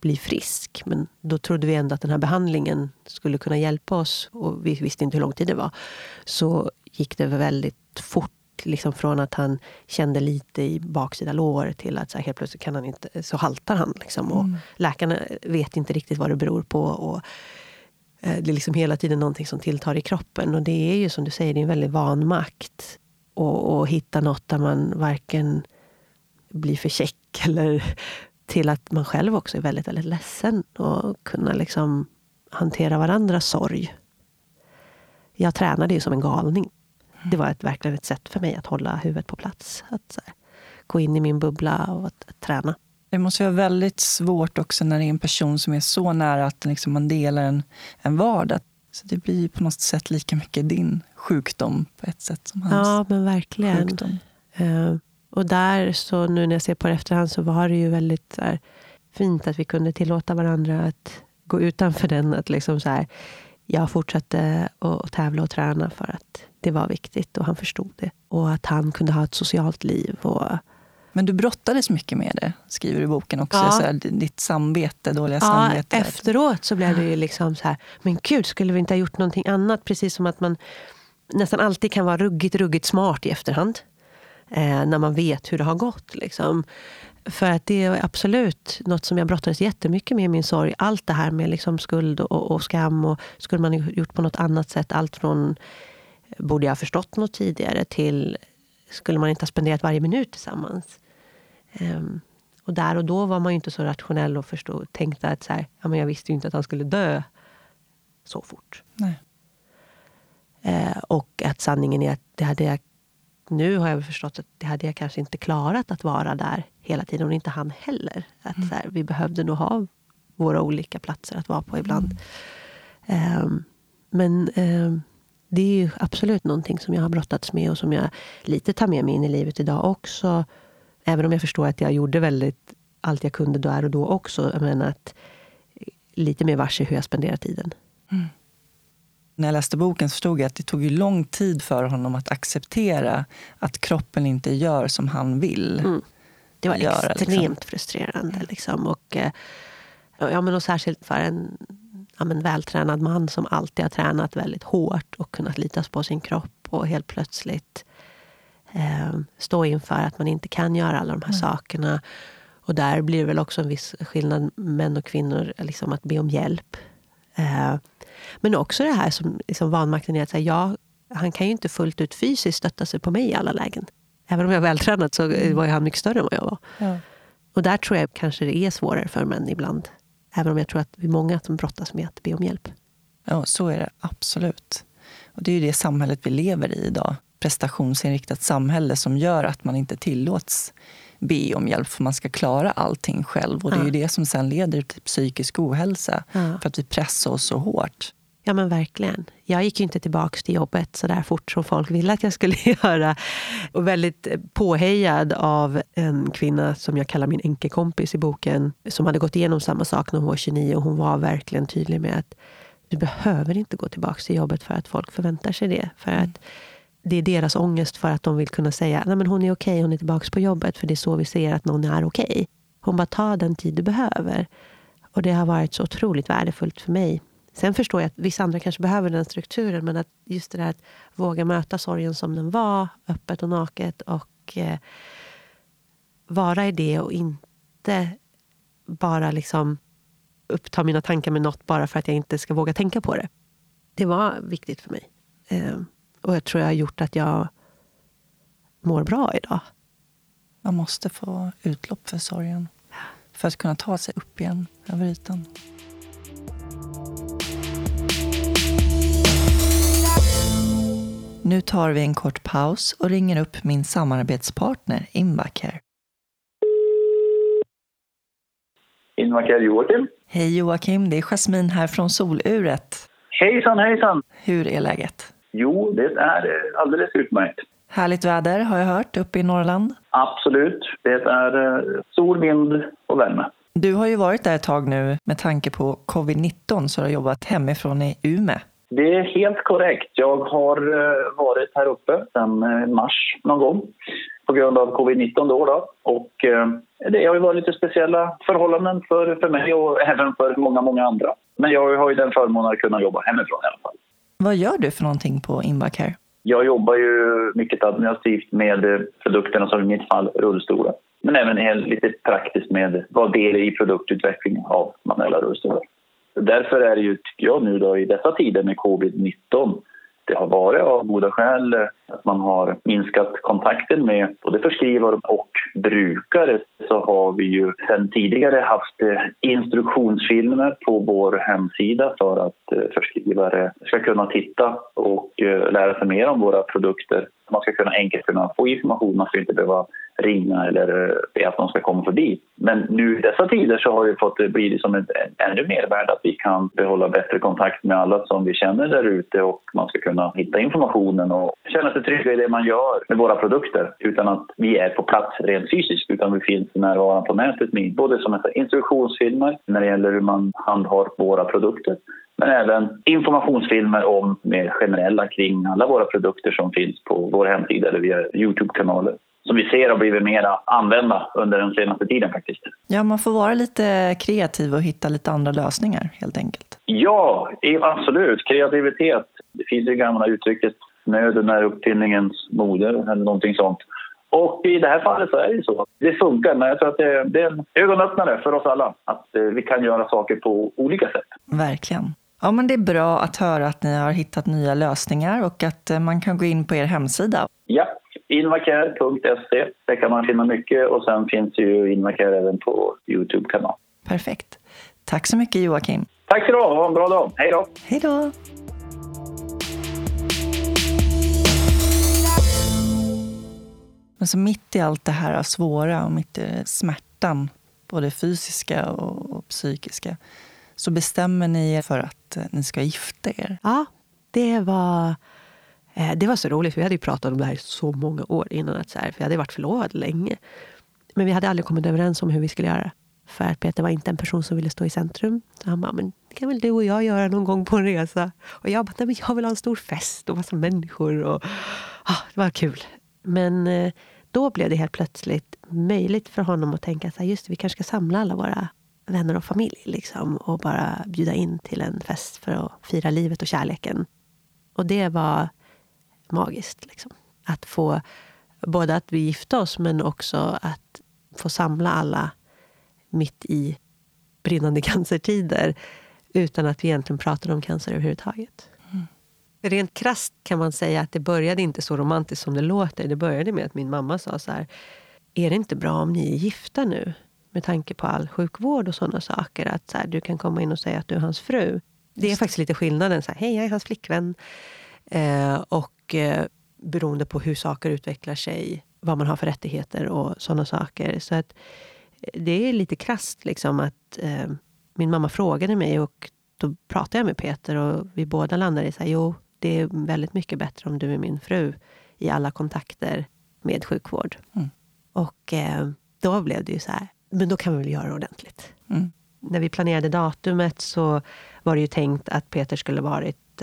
bli frisk. Men då trodde vi ändå att den här behandlingen skulle kunna hjälpa oss. Och vi visste inte hur lång tid det var. Så gick det väldigt fort. Liksom från att han kände lite i baksida lår till att så här, helt plötsligt kan han inte, så haltar han. Liksom, och Mm. Läkarna vet inte riktigt vad det beror på. Och eh, det är liksom hela tiden någonting som tilltar i kroppen. Och det är ju som du säger, det är en väldig vanmakt. Och, och hitta något där man varken blir för check eller till att man själv också är väldigt, väldigt ledsen. Och kunna liksom hantera varandras sorg. Jag tränade ju som en galning. Det var ett, verkligen ett sätt för mig att hålla huvudet på plats. Att så här, gå in i min bubbla och att, att träna. Det måste vara väldigt svårt också när det är en person som är så nära att liksom man delar en, en vardag. Så det blir på något sätt lika mycket din sjukdom på ett sätt som hans Ja, men verkligen. sjukdom. Eh, och där, så nu när jag ser på det efterhand, så var det ju väldigt så här, fint att vi kunde tillåta varandra att gå utanför den. Att liksom så här, jag fortsatte att tävla och träna för att det var viktigt och han förstod det. Och att han kunde ha ett socialt liv. Och, Men du brottades mycket med det, skriver du i boken också. Ja. Så här, ditt samvete, dåliga ja, samvete. efteråt så blev det ju liksom så här, men gud, skulle vi inte ha gjort någonting annat? Precis som att man nästan alltid kan vara ruggigt, ruggigt smart i efterhand. Eh, när man vet hur det har gått. Liksom. För att det är absolut något som jag brottades jättemycket med i min sorg. Allt det här med liksom skuld och, och skam. Och skulle man ha gjort på något annat sätt? Allt från borde jag ha förstått något tidigare till skulle man inte ha spenderat varje minut tillsammans? Um, och där och då var man ju inte så rationell och förstod, tänkte att så här, ja, men jag visste ju inte att han skulle dö så fort. Nej. Eh, och att sanningen är att det hade jag, nu har jag förstått att det hade jag kanske inte klarat att vara där hela tiden. Och inte han heller. Att så här, vi behövde nog ha våra olika platser att vara på ibland. Ehm, men ehm, det är ju absolut någonting som jag har brottats med och som jag lite tar med mig in i livet idag också. Även om jag förstår att jag gjorde väldigt allt jag kunde där och då också. Men att lite mer varse hur jag spenderar tiden. När jag läste boken så förstod jag att det tog ju lång tid för honom att acceptera att kroppen inte gör som han vill. Mm. Det var göra, extremt liksom. frustrerande. Liksom. Och, eh, ja, men och särskilt för en ja, men vältränad man som alltid har tränat väldigt hårt och kunnat lita på sin kropp och helt plötsligt eh, stå inför att man inte kan göra alla de här sakerna. Och där blir det väl också en viss skillnad män och kvinnor, liksom att be om hjälp. Eh, men också det här som liksom vanmakten är att säga, ja, han kan ju inte fullt ut fysiskt stötta sig på mig i alla lägen. Även om jag är vältränad så var ju han mycket större än vad jag var. Ja. Och där tror jag kanske det är svårare för män ibland. Även om jag tror att vi är många som brottas med att be om hjälp. Ja, så är det absolut. Och det är ju det samhället vi lever i idag. Prestationsinriktat samhälle som gör att man inte tillåts be om hjälp för man ska klara allting själv. Och det är ju det som sen leder till psykisk ohälsa. För att vi pressar oss så hårt. Ja men verkligen. Jag gick ju inte tillbaka till jobbet så där fort som folk ville att jag skulle göra. Och väldigt eh, påhejad av en kvinna som jag kallar min enkekompis i boken. Som hade gått igenom samma sak när hon var 29 och hon var verkligen tydlig med att du behöver inte gå tillbaka till jobbet för att folk förväntar sig det. För att det är deras ångest för att de vill kunna säga Nej, men hon är okej, hon är tillbaka på jobbet. För det är så vi ser att någon är okej. Hon bara tar den tid du behöver. Och det har varit så otroligt värdefullt för mig. Sen förstår jag att vissa andra kanske behöver den strukturen. Men att just det där att våga möta sorgen som den var, öppet och naket. Och eh, vara i det och inte bara liksom uppta mina tankar med något bara för att jag inte ska våga tänka på det. Det var viktigt för mig. Eh, och jag tror jag har gjort att jag mår bra idag. Man måste få utlopp för sorgen för att kunna ta sig upp igen över ytan. Nu tar vi en kort paus och ringer upp min samarbetspartner Invacare. Invacare Joakim. Hej Joakim, det är Jasmin här från Soluret. Hejsan hejsan! Hur är läget? Jo, det är alldeles utmärkt. Härligt väder har jag hört uppe i Norrland. Absolut. Det är eh, sol, vind och värme. Du har ju varit där ett tag nu med tanke på covid-19 så du har jobbat hemifrån i Ume. Det är helt korrekt. Jag har eh, varit här uppe sedan eh, mars någon gång på grund av covid-19 då. då. Och det har ju varit lite speciella förhållanden för, för mig och även för många, många andra. Men jag har ju den förmånen att kunna jobba hemifrån i alla fall. Vad gör du för någonting på Invacare? Jag jobbar ju mycket administrativt med eh, produkterna, som i mitt fall rullstolar. Men även lite praktiskt med vad del i produktutveckling av manuella rullstolar. Därför är det ju, tycker jag nu då, i dessa tider med covid-19 det har varit av goda skäl att man har minskat kontakten med både förskrivare och brukare så har vi ju sedan tidigare haft eh, instruktionsfilmer på vår hemsida för att eh, förskrivare ska kunna titta och eh, lära sig mer om våra produkter. Man ska kunna enkelt kunna få information, man ska inte behöva ringa eller be att de ska komma förbi. Men nu i dessa tider så har det fått bli som liksom ett ännu mer värde att vi kan behålla bättre kontakt med alla som vi känner där ute och man ska kunna hitta informationen och känna sig trygga i det man gör med våra produkter utan att vi är på plats rent fysiskt utan vi finns närvarande på nätet med både som instruktionsfilmer när det gäller hur man handhar våra produkter men även informationsfilmer om mer generella kring alla våra produkter som finns på vår hemsida eller via Youtube-kanaler som vi ser har blivit mer använda under den senaste tiden faktiskt. Ja, man får vara lite kreativ och hitta lite andra lösningar helt enkelt. Ja, absolut. Kreativitet. Det finns ju gamla uttrycket nöden är uppfinningens moder eller någonting sånt. Och i det här fallet så är det ju så. Det funkar, men jag tror att det, det är en ögonöppnare för oss alla. Att eh, vi kan göra saker på olika sätt. Verkligen. Ja, men det är bra att höra att ni har hittat nya lösningar och att eh, man kan gå in på er hemsida. Ja, invacare.se. Där kan man finna mycket och sen finns ju Invacare även på Youtube-kanal. Perfekt. Tack så mycket Joakim. Tack ska du ha. Ha en bra dag. Hej då. Hej då. Men så mitt i allt det här svåra och mitt i smärtan, både fysiska och psykiska, så bestämmer ni er för att eh, ni ska gifta er. Ja, det var, eh, Eh, det var så roligt. För vi hade ju pratat om det här så många år innan. Att så här, för jag hade varit förlovad länge. Men vi hade aldrig kommit överens om hur vi skulle göra. För att Peter var inte en person som ville stå i centrum. Så han bara, men det kan väl du och jag göra någon gång på en resa? Och jag bara, nej men jag vill ha en stor fest och massa människor. Och, ah, det var kul. Men eh, då blev det helt plötsligt möjligt för honom att tänka så här, just det, vi kanske ska samla alla våra vänner och familj liksom, och bara bjuda in till en fest för att fira livet och kärleken. Och det var magiskt. Liksom. Att få både att vi gifte oss, men också att få samla alla mitt i brinnande cancertider utan att vi egentligen pratade om cancer överhuvudtaget. Mm. Rent krast kan man säga att det började inte så romantiskt som det låter. Det började med att min mamma sa så här, är det inte bra om ni är gifta nu? Med tanke på all sjukvård och sådana saker. Att så här, du kan komma in och säga att du är hans fru. Det är faktiskt lite skillnaden. Så här, Hej, jag är hans flickvän. Eh, och eh, beroende på hur saker utvecklar sig, vad man har för rättigheter och sådana saker. Så att eh, det är lite krasst liksom att eh, min mamma frågade mig och då pratade jag med Peter och vi båda landade i så här, jo, det är väldigt mycket bättre om du är min fru i alla kontakter med sjukvård. Mm. Och då blev det ju så här, men då kan vi väl göra det ordentligt. Mm. När vi planerade datumet så var det ju tänkt att Peter skulle varit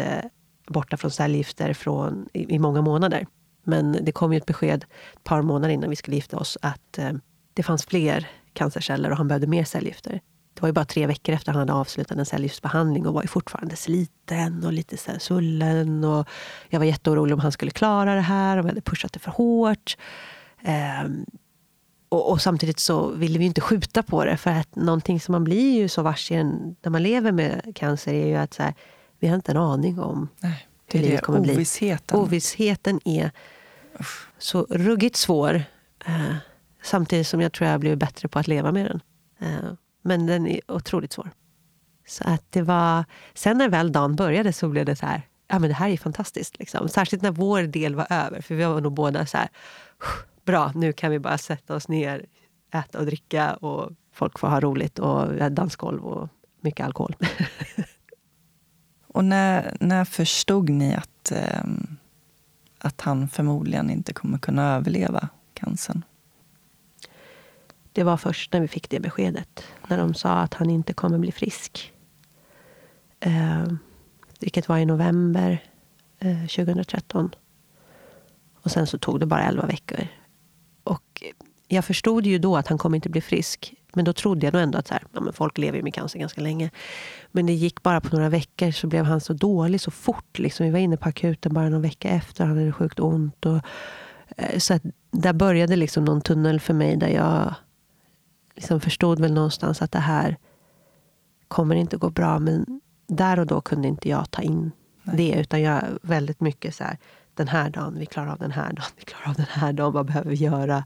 borta från cellgifter från, i, i, många månader. Men det kom ju ett besked ett par månader innan vi skulle gifta oss att eh, det fanns fler cancerceller och han behövde mer cellgifter. Det var ju bara tre veckor efter han hade avslutat en cellgiftsbehandling och var ju fortfarande sliten och lite så svullen. Och jag var jätteorolig om han skulle klara det här, om jag hade pushat det för hårt. Eh, och, och, samtidigt så ville vi inte skjuta på det. För att någonting som man blir ju så varse när man lever med cancer är ju att så här, vi har inte en aning om Nej, det hur livet kommer ovissheten. bli. Ovissheten är Uff. så ruggigt svår. Eh, samtidigt som jag tror jag blivit bättre på att leva med den. Eh, men den är otroligt svår. Så att det var, sen när väl dagen började så blev det så här, ja men det här är fantastiskt. Liksom. Särskilt när vår del var över. För vi var nog båda så här, bra, nu kan vi bara sätta oss ner, äta och dricka och folk får ha roligt och dansgolv och mycket alkohol. och när, när förstod ni att, eh, att han förmodligen inte kommer kunna överleva cancern? Det var först när vi fick det beskedet. När de sa att han inte kommer bli frisk. Eh, vilket var i november eh, 2013. Och sen så tog det bara elva veckor och jag förstod ju då att han kommer inte bli frisk. Men då trodde jag nog ändå att så här, ja, men folk lever med cancer ganska länge. Men det gick bara på några veckor så blev han så dålig så fort. Liksom. Vi var inne på akuten bara någon vecka efter. Han hade sjukt ont. Och, eh, så att där började liksom någon tunnel för mig där jag liksom förstod väl någonstans att det här kommer inte gå bra. Men där och då kunde inte jag ta in Nej. det. Utan jag väldigt mycket så här, den här dagen, vi klarar av den här dagen, vi klarar av den här dagen, vad behöver vi göra?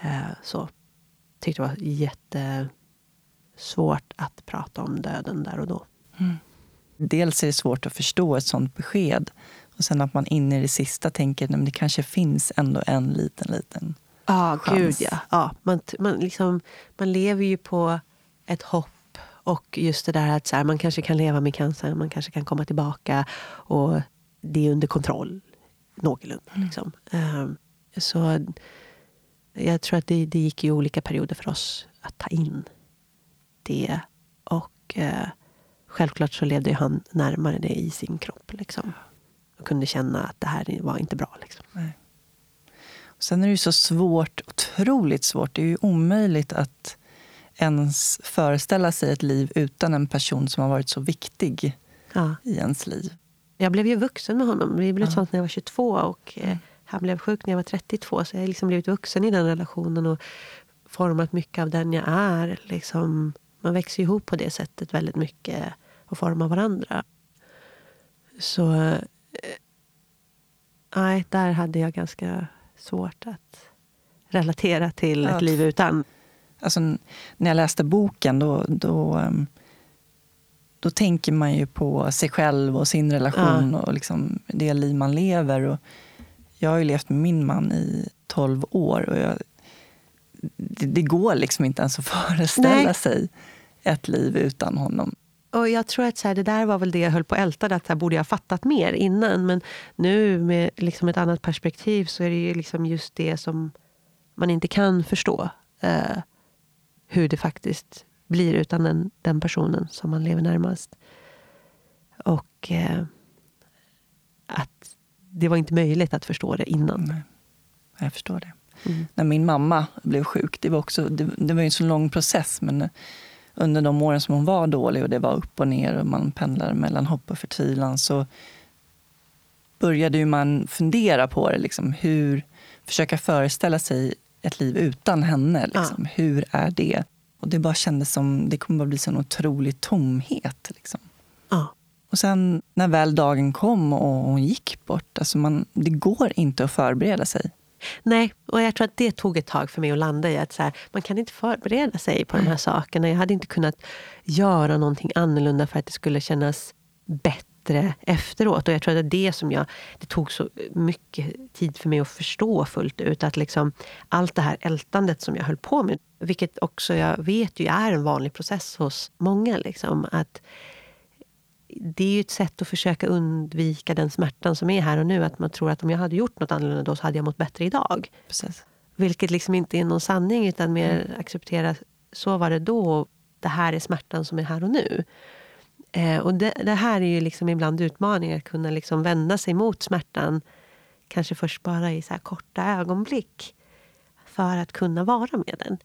Eh, så tyckte det var jättesvårt att prata om döden där och då. Mm. Dels är det svårt att förstå ett sånt besked. Och sen att man in i det sista tänker att det kanske finns ändå en liten, liten ah, chans. Gud, ja. ja man, man, liksom, man lever ju på ett hopp och just det där att så här, man kanske kan leva med cancer, man kanske kan komma tillbaka och det är under kontroll någorlunda. Mm. Liksom. Um, så jag tror att det, det gick i olika perioder för oss att ta in det. Och uh, självklart så levde han närmare det i sin kropp. Liksom. Och kunde känna att det här var inte bra. Liksom. Nej. Och sen är det ju så svårt, otroligt svårt. Det är ju omöjligt att ens föreställa sig ett liv utan en person som har varit så viktig ja. i ens liv jag blev ju vuxen med honom. Vi blev tillsammans när jag var 22 och eh, han blev sjuk när jag var 32. Så jag har liksom blivit vuxen i den relationen och format mycket av den jag är. Liksom, man växer ihop på det sättet väldigt mycket och formar varandra. Så eh, nej, där hade jag ganska svårt att relatera till ja. ett liv utan. Alltså, när jag läste boken då, då um då tänker man ju på sig själv och sin relation ja. och liksom det liv man lever. Och jag har ju levt med min man i 12 år och jag, det, det, går liksom inte ens att föreställa Nej. sig ett liv utan honom. Och jag tror att så här, det där var väl det jag höll på att älta, att här borde jag ha fattat mer innan. Men nu med liksom ett annat perspektiv så är det ju liksom just det som man inte kan förstå. Eh, hur det faktiskt blir utan den, den personen som man lever närmast. Och eh, det var inte möjligt att förstå det innan. Nej. Jag förstår det. Mm. När min mamma blev sjuk, det var, också, det, det var en så lång process. Men under de åren som hon var dålig och det var upp och ner och man pendlade mellan hopp och förtvivlan så började man fundera på det. Liksom, hur, försöka föreställa sig ett liv utan henne. Liksom. Ja. Hur är det? Och det bara kändes som det kommer att bli en otrolig tomhet. Liksom. Och sen när väl dagen kom och hon gick bort, alltså man, det går inte att förbereda sig. Nej, och jag tror att det tog ett tag för mig att landa i att så här, man kan inte förbereda sig på de här sakerna. Jag hade inte kunnat göra någonting annorlunda för att det skulle kännas bättre bättre efteråt. Och jag tror att det är det som jag... Det tog så mycket tid för mig att förstå fullt ut. Att liksom allt det här ältandet som jag höll på med, vilket också jag vet ju är en vanlig process hos många. Liksom, att det är ju ett sätt att försöka undvika den smärtan som är här och nu. Att man tror att om jag hade gjort något annorlunda då så hade jag mått bättre idag. Precis. Vilket liksom inte är någon sanning utan mer mm. acceptera så var det då. Det här är smärtan som är här och nu. Eh, och det, det, här är ju liksom ibland utmaningar, att kunna liksom vända sig mot smärtan. Kanske först bara i så korta ögonblick. För att kunna vara med den.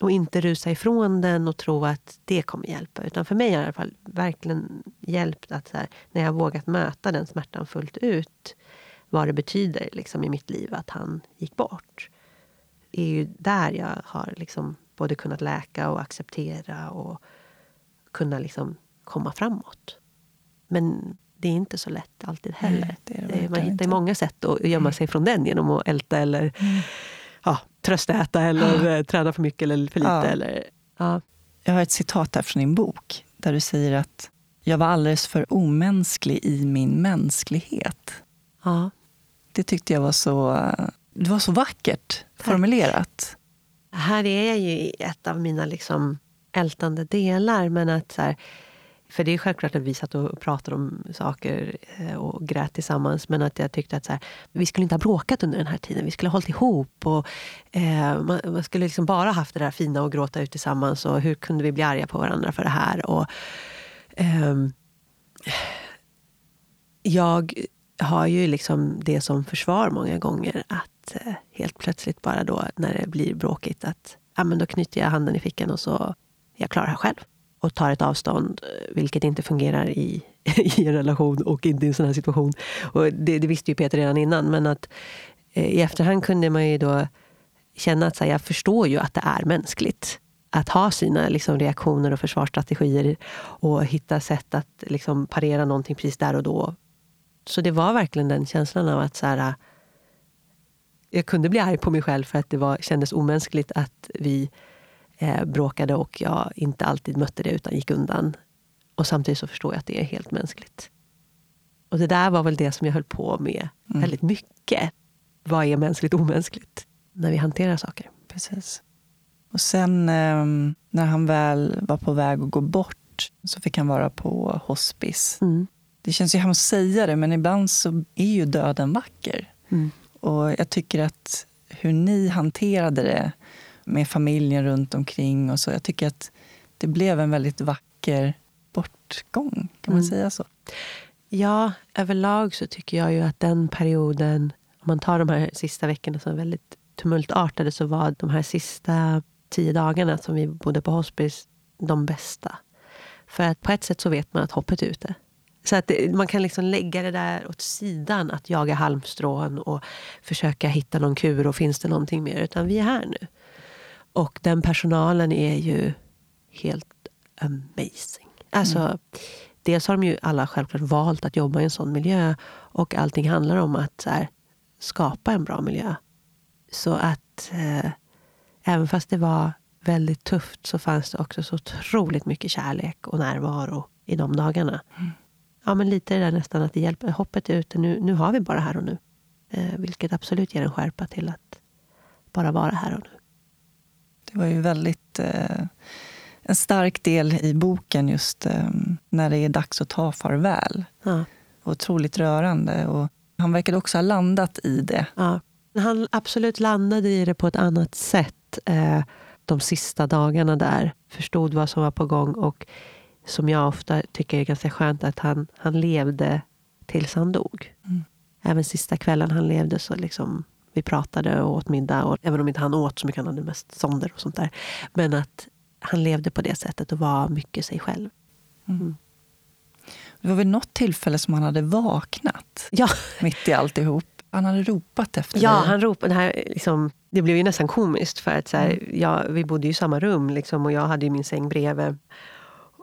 Och inte rusa ifrån den och tro att det kommer hjälpa. Utan för mig har det i alla fall verkligen hjälpt att här, när jag vågat möta den smärtan fullt ut. Vad det betyder liksom, i mitt liv att han gick bort. är ju där jag har liksom både kunnat läka och acceptera och kunna liksom komma framåt. Men det är inte så lätt alltid heller. Nej, det det det, man hittar inte. många sätt att gömma sig från den genom att älta eller mm. Ja, tröstäta eller ja. träna för mycket eller för lite. Ja. Eller, ja. Jag har ett citat här från din bok där du säger att jag var alldeles för omänsklig i min mänsklighet. Ja. Det tyckte jag var så, det var så vackert Tack. formulerat. Här är jag ju ett av mina liksom ältande delar. Men att så här, för det är självklart att vi satt och pratade om saker eh, och grät tillsammans. Men att jag tyckte att så här, vi skulle inte ha bråkat under den här tiden. Vi skulle ha hållit ihop. Och, eh, man, man, skulle liksom bara haft det där fina och gråta ut tillsammans. Och hur kunde vi bli arga på varandra för det här? Och, eh, jag har ju liksom det som försvar många gånger. Att eh, helt plötsligt bara då när det blir bråkigt att ja, men då knyter jag handen i fickan och så jag klarar det här själv. Och tar ett avstånd, eh, vilket inte fungerar i, i en relation och inte i en sån här situation. Och det, det visste ju Peter redan innan, men att eh, i efterhand kunde man ju då känna att här, jag förstår ju att det är mänskligt att ha sina liksom, reaktioner och försvarsstrategier och hitta sätt att liksom, parera någonting precis där och då. Så det var verkligen den känslan av att så här, eh, jag kunde bli arg på mig själv för att det var, kändes omänskligt att vi eh, bråkade och jag inte alltid mötte det utan gick undan. Och samtidigt så förstår jag att det är helt mänskligt. Och det där var väl det som jag höll på med mm. väldigt mycket. Vad är mänskligt och omänskligt? När vi hanterar saker. Precis. Och sen eh, när han väl var på väg att gå bort så fick han vara på hospice. Mm. Det känns ju hemskt att säga det, men ibland så är ju döden vacker. Mm. Och jag tycker att hur ni hanterade det med familjen runt omkring. Och så. Jag tycker att det blev en väldigt vacker bortgång. Kan man mm. säga så? Ja, överlag så tycker jag ju att den perioden, om man tar de här sista veckorna som väldigt tumultartade, så var de här sista tio dagarna som vi bodde på hospice de bästa. För att på ett sätt så vet man att hoppet är ute. Så att det, man kan liksom lägga det där åt sidan, att jaga halmstrån och försöka hitta någon kur och finns det någonting mer. Utan vi är här nu. Och den personalen är ju helt amazing. Alltså, mm. Dels har de ju alla självklart valt att jobba i en sån miljö. Och allting handlar om att här, skapa en bra miljö. Så att eh, även fast det var väldigt tufft så fanns det också så otroligt mycket kärlek och närvaro i de dagarna. Mm. Ja, men lite det där nästan att det hjälper. Hoppet är ute. Nu, nu har vi bara här och nu. Eh, vilket absolut ger en skärpa till att bara vara här och nu. Det var ju väldigt eh, en stark del i boken just eh, när det är dags att ta farväl. Ja. Otroligt rörande. Och han verkade också ha landat i det. Ja. Han absolut landade i det på ett annat sätt eh, de sista dagarna där. Förstod vad som var på gång. Och som jag ofta tycker är ganska skönt, att han, han levde tills han dog. Mm. Även sista kvällen han levde så liksom vi pratade och åt middag. Och även om inte han åt så mycket, han hade mest sonder och sånt där. Men att han levde på det sättet och var mycket sig själv. Mm. mm. Det var vid något tillfälle som han hade vaknat ja. mitt i alltihop. Han hade ropat efter ja, dig. Han ropade, det, här, liksom, det blev ju nästan komiskt. för att så här, mm. jag, Vi bodde i samma rum liksom, och jag hade min säng bredvid.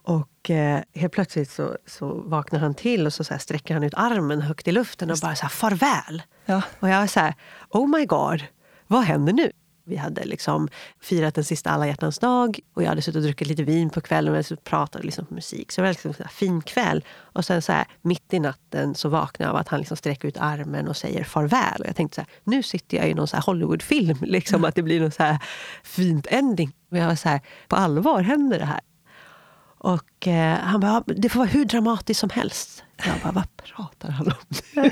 Och eh, helt plötsligt så, så vaknar han till och så, så sträcker han ut armen högt i luften och bara så här, farväl. Ja. Och jag var så här, oh my god, vad händer nu? Vi hade liksom firat den sista alla hjärtans dag och jag hade suttit och druckit lite vin på kvällen och jag pratade liksom på musik. Så det var liksom en fin kväll. Och sen så här, mitt i natten så vaknade jag av att han liksom sträcker ut armen och säger farväl. Och jag tänkte så här, nu sitter jag i någon så Hollywoodfilm. Liksom. Att det blir någon så här fint ending. Och jag var så här, på allvar händer det här? Och eh, han bara, det får vara hur dramatiskt som helst. Jag bara, vad pratar han om?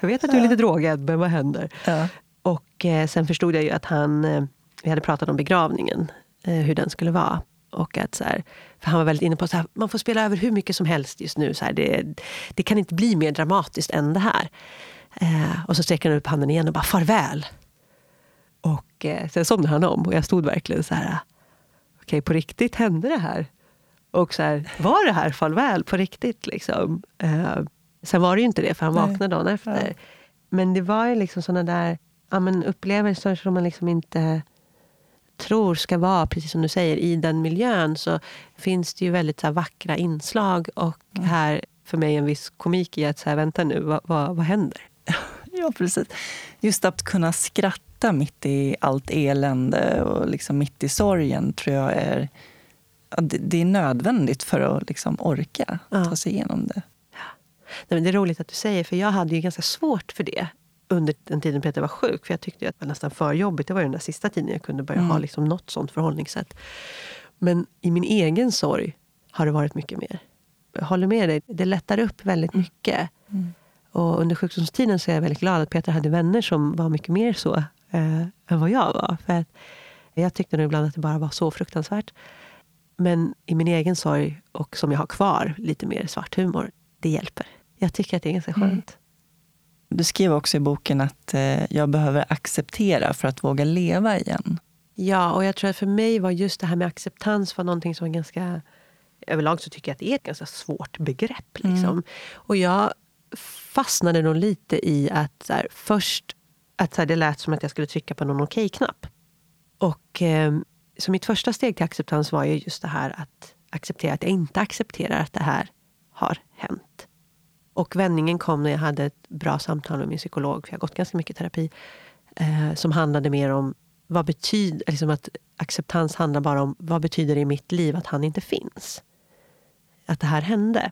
jag vet att du är lite drogad, men vad händer? Ja. Och eh, sen förstod jag ju att han, eh, vi hade pratat om begravningen, eh, hur den skulle vara. Och att så här, för han var väldigt inne på att man får spela över hur mycket som helst just nu. Så här, det, det kan inte bli mer dramatiskt än det här. Eh, och så sträcker han upp handen igen och bara farväl. Och eh, sen somnade han om och jag stod verkligen så här. Okej, okay, på riktigt hände det här? Och så här, var det här farväl på riktigt? Liksom? Eh, sen var det ju inte det, för han vaknade dagen efter. Ja. Men det var ju liksom såna där ja, men upplevelser som man liksom inte tror ska vara, precis som du säger, i den miljön så finns det ju väldigt så här, vackra inslag. Och mm. här för mig en viss komik i att så här, vänta nu, vad, vad, vad händer? Ja, precis. Just att kunna skratta mitt i allt elände och liksom mitt i sorgen tror jag är, det är nödvändigt för att liksom orka ja. ta sig igenom det. Nej, men det är roligt att du säger, för jag hade ju ganska svårt för det under den tiden Peter var sjuk. För jag tyckte att det var nästan för jobbigt. Det var ju den sista tiden jag kunde börja mm. ha liksom något sånt förhållningssätt. Men i min egen sorg har det varit mycket mer. Jag håller med dig, det lättar upp väldigt mm. mycket. Mm. Och under sjukdomstiden så är jag väldigt glad att Peter hade vänner som var mycket mer så eh, än vad jag var. För att jag tyckte nog ibland att det bara var så fruktansvärt. Men i min egen sorg, och som jag har kvar, lite mer svart humor, det hjälper. Jag tycker att det är ganska mm. skönt. Mm. Du skrev också i boken att eh, jag behöver acceptera för att våga leva igen. Ja, och jag tror att för mig var just det här med acceptans var någonting som var ganska... Överlag så tycker jag att det är ett ganska svårt begrepp. Mm. Liksom. Mm. Och jag fastnade nog lite i att här, först att här, det lät som att jag skulle trycka på någon okej-knapp. Och eh, så mitt första steg till acceptans var ju just det här att acceptera att jag inte accepterar att det här har hänt. Och vändningen kom när jag hade ett bra samtal med min psykolog, för jag har gått ganska mycket terapi, eh, som handlade mer om vad betyder, liksom att acceptans handlar bara om vad betyder det i mitt liv att han inte finns? Att det här hände.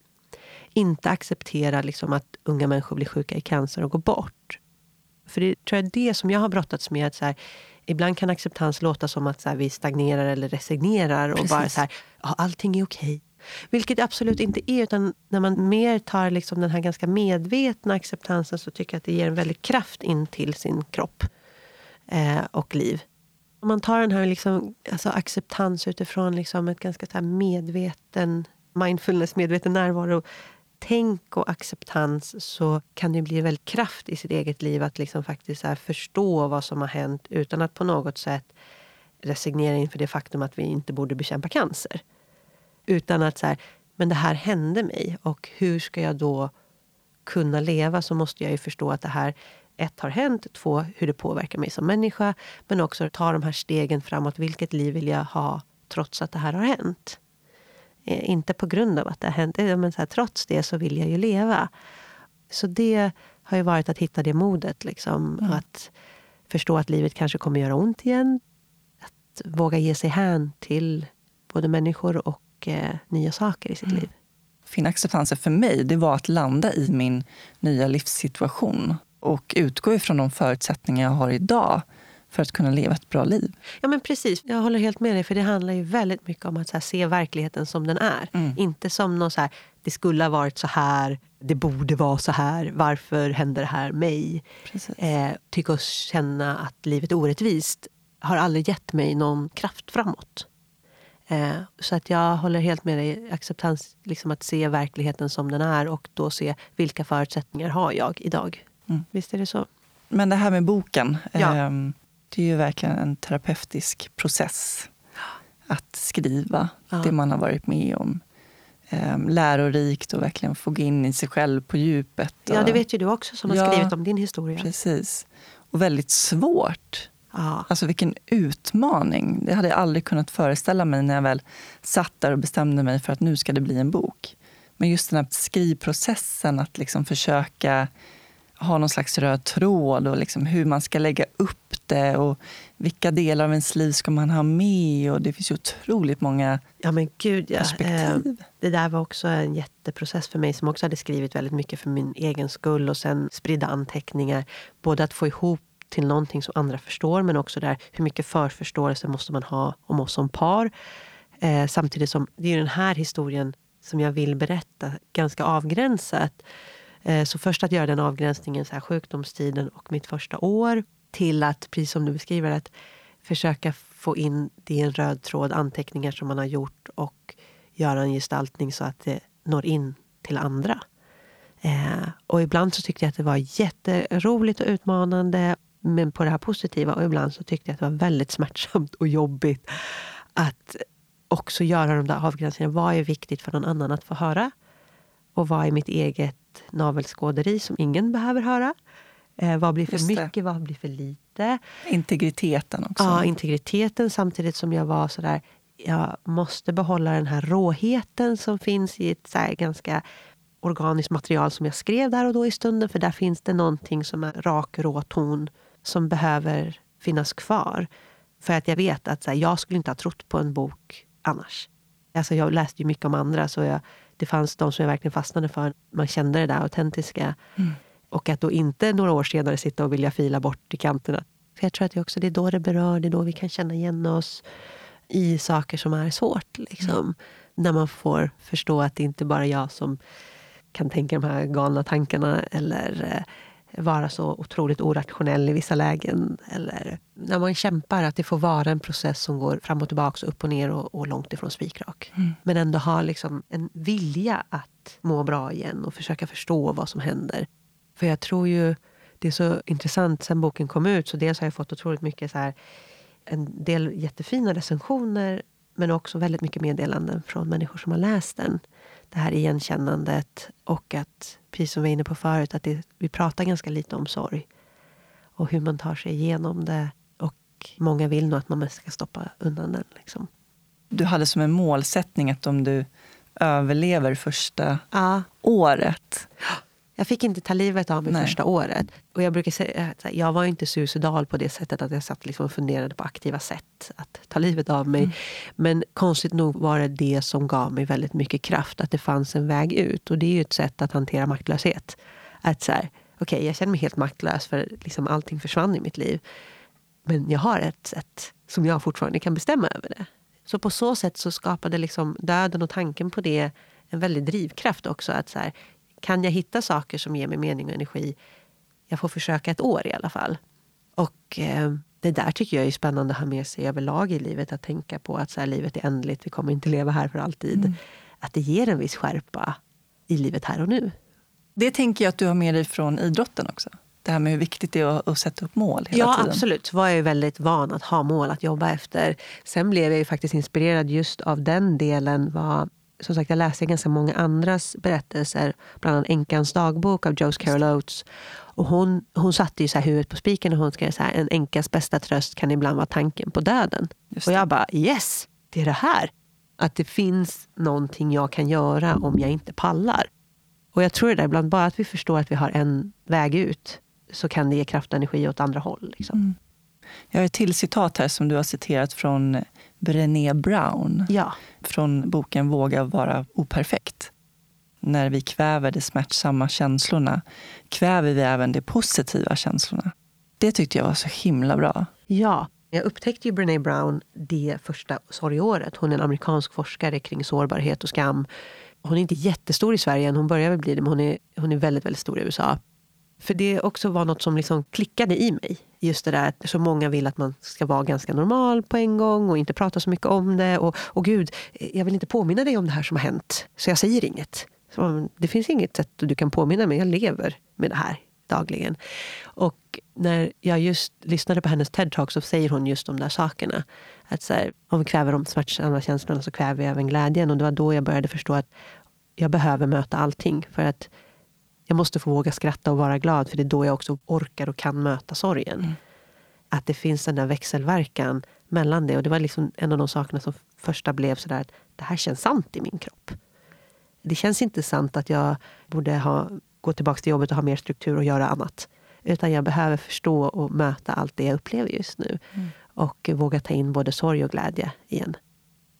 Inte acceptera liksom att unga människor blir sjuka i cancer och går bort. För det tror jag är det som jag har brottats med. Att så här, ibland kan acceptans låta som att så här, vi stagnerar eller resignerar och Precis. bara så här, ja, allting är okej. Vilket det absolut inte är. Utan när man mer tar liksom den här ganska medvetna acceptansen så tycker jag att det ger en väldig kraft in till sin kropp eh, och liv. Om man tar den här liksom, alltså acceptans utifrån liksom ett ganska så medveten mindfulness, medveten närvaro tänk och acceptans så kan det bli en kraft i sitt eget liv att liksom faktiskt förstå vad som har hänt utan att på något sätt resignera inför det faktum att vi inte borde bekämpa cancer. Utan att så här, men det här hände mig och hur ska jag då kunna leva så måste jag ju förstå att det här ett har hänt, två hur det påverkar mig som människa men också ta de här stegen framåt. Vilket liv vill jag ha trots att det här har hänt? Eh, inte på grund av att det har hänt, men så här, trots det så vill jag ju leva. Så det har ju varit att hitta det modet. Liksom, mm. Att förstå att livet kanske kommer göra ont igen. Att våga ge sig hän till både människor och eh, nya saker i sitt mm. liv. Finna acceptansen för mig det var att landa i min nya livssituation och utgå ifrån de förutsättningar jag har idag för att kunna leva ett bra liv. Ja men precis, jag håller helt med dig. För det handlar ju väldigt mycket om att här, se verkligheten som den är. Mm. Inte som någon så här, det skulle ha varit så här, det borde vara så här, varför händer det här mig? Eh, tycka och känna att livet är orättvist har aldrig gett mig någon kraft framåt. Eh, så att jag håller helt med dig. Acceptans, liksom att se verkligheten som den är och då se vilka förutsättningar har jag idag. Mm. Visst är det så? Men det här med boken. Ja. Eh, det är ju verkligen en terapeutisk process att skriva ja. det man har varit med om. Eh, lärorikt och verkligen få gå in i sig själv på djupet. Och, ja, det vet ju du också som har ja, skrivit om din historia. Precis. Och väldigt svårt. Ja. Alltså vilken utmaning. Det hade jag aldrig kunnat föreställa mig när jag väl satt där och bestämde mig för att nu ska det bli en bok. Men just den här skrivprocessen, att liksom försöka ha någon slags röd tråd och liksom hur man ska lägga upp det och vilka delar av ens liv ska man ha med. Och det finns ju otroligt många ja, men gud, ja. perspektiv. Eh, det där var också en jätteprocess för mig som också hade skrivit väldigt mycket för min egen skull och sen spridda anteckningar. Både att få ihop till någonting som andra förstår men också där hur mycket förförståelse måste man ha om oss som par. Eh, samtidigt som det är den här historien som jag vill berätta ganska avgränsat. Eh, så först att göra den avgränsningen, så här, sjukdomstiden och mitt första år. Till att, precis som du beskriver, att försöka få in det i en röd tråd, anteckningar som man har gjort och göra en gestaltning så att det når in till andra. Eh, och ibland så tyckte jag att det var jätteroligt och utmanande men på det här positiva. Och ibland så tyckte jag att det var väldigt smärtsamt och jobbigt att också göra de där avgränsningarna. Vad är viktigt för någon annan att få höra? Och vad är mitt eget navelskåderi som ingen behöver höra? Eh, vad blir för Just det. mycket? Vad blir för lite? Integriteten också. Ja, integriteten samtidigt som jag var sådär... Jag måste behålla den här råheten som finns i ett så ganska organiskt material som jag skrev där och då i stunden. För där finns det någonting som är rak, rå ton som behöver finnas kvar. För att jag vet att så här, jag skulle inte ha trott på en bok annars. Alltså jag läste ju mycket om andra, så jag, det fanns de som jag verkligen fastnade för. Man kände det där autentiska. Mm. Och att då inte några år senare sitta och vilja fila bort i kanterna. För jag tror att det, också, det är då det berör, det är då vi kan känna igen oss i saker som är svårt. Liksom. Mm. När man får förstå att det inte bara är jag som kan tänka de här galna tankarna eller eh, vara så otroligt orationell i vissa lägen. Eller när man kämpar, att det får vara en process som går fram och tillbaka, upp och ner och, och långt ifrån spikrak. Mm. Men ändå ha liksom en vilja att må bra igen och försöka förstå vad som händer. För jag tror ju, det är så intressant sen boken kom ut, så dels har jag fått otroligt mycket så här, en del jättefina recensioner men också väldigt mycket meddelanden från människor som har läst den. Det här igenkännandet och att, precis som vi var inne på förut, att det, vi pratar ganska lite om sorg. Och hur man tar sig igenom det. Och många vill nog att man ska stoppa undan den. Liksom. Du hade som en målsättning att om du överlever första Ja, året. Jag fick inte ta livet av mig Nej. första året. Och jag brukar säga att jag var inte suicidal på det sättet att jag satt liksom och funderade på aktiva sätt att ta livet av mig. Men konstigt nog var det det som gav mig väldigt mycket kraft. Att det fanns en väg ut. Och det är ju ett sätt att hantera maktlöshet. Att så här, okej, jag känner mig helt maktlös för liksom allting försvann i mitt liv. Men jag har ett sätt som jag fortfarande kan bestämma över det. Så på så sätt så skapade liksom döden och tanken på det en väldig drivkraft också. Att så här, kan jag hitta saker som ger mig mening och energi? Jag får försöka ett år i alla fall. Och eh, det där tycker jag är spännande att ha med sig överlag i livet. Att tänka på att så här, livet är ändligt, vi kommer inte leva här för alltid. Att det ger en viss skärpa i livet här och nu. Det tänker jag att du har med dig från idrotten också. Det här med hur viktigt det är att, sätta upp mål hela Ja, tiden. absolut. Så var jag väldigt van att ha mål att jobba efter. Sen blev jag ju faktiskt inspirerad just av den delen. Var, som sagt, jag läste ganska många andras berättelser. Bland annat Änkans dagbok av Joyce Carol Oates. Och hon, hon satte ju så här huvudet på spiken och hon skrev så här, en änkas bästa tröst kan ibland vara tanken på döden. Och jag bara, yes! Det är det här. Att det finns någonting jag kan göra om jag inte pallar. Och jag tror det där ibland, bara att vi förstår att vi har en väg ut så kan det ge kraft och energi åt andra håll. Liksom. Mm. Jag har ett till citat här som du har citerat från Brené Brown. Ja. Från boken Våga vara operfekt. När vi kväver de smärtsamma känslorna kväver vi även de positiva känslorna. Det tyckte jag var så himla bra. ja. Jag upptäckte ju Brené Brown det första sorgåret. Hon är en amerikansk forskare kring sårbarhet och skam. Hon är inte jättestor i Sverige än, hon börjar väl bli det, men hon är, hon är väldigt, väldigt stor i USA. För det också var något som liksom klickade i mig. Just det där att så många vill att man ska vara ganska normal på en gång och inte prata så mycket om det. Och, och gud, jag vill inte påminna dig om det här som har hänt, så jag säger inget. Så, mm, det finns inget sätt du kan påminna mig, jag lever med det här dagligen. Och när jag just lyssnade på hennes TED-talk så säger hon just de där sakerna. Att så här, om vi kväver de smärtsamma känslorna så kväver vi även glädjen. Och det var då jag började förstå att jag behöver möta allting. För att jag måste få våga skratta och vara glad. För det är då jag också orkar och kan möta sorgen. Att det finns den där växelverkan mellan det. Och det var liksom en av de sakerna som första blev sådär att det här känns sant i min kropp. Det känns inte sant att jag borde ha, gå tillbaka till jobbet och ha mer struktur och göra annat. Utan jag behöver förstå och möta allt det jag upplever just nu. Och våga ta in både sorg och glädje igen.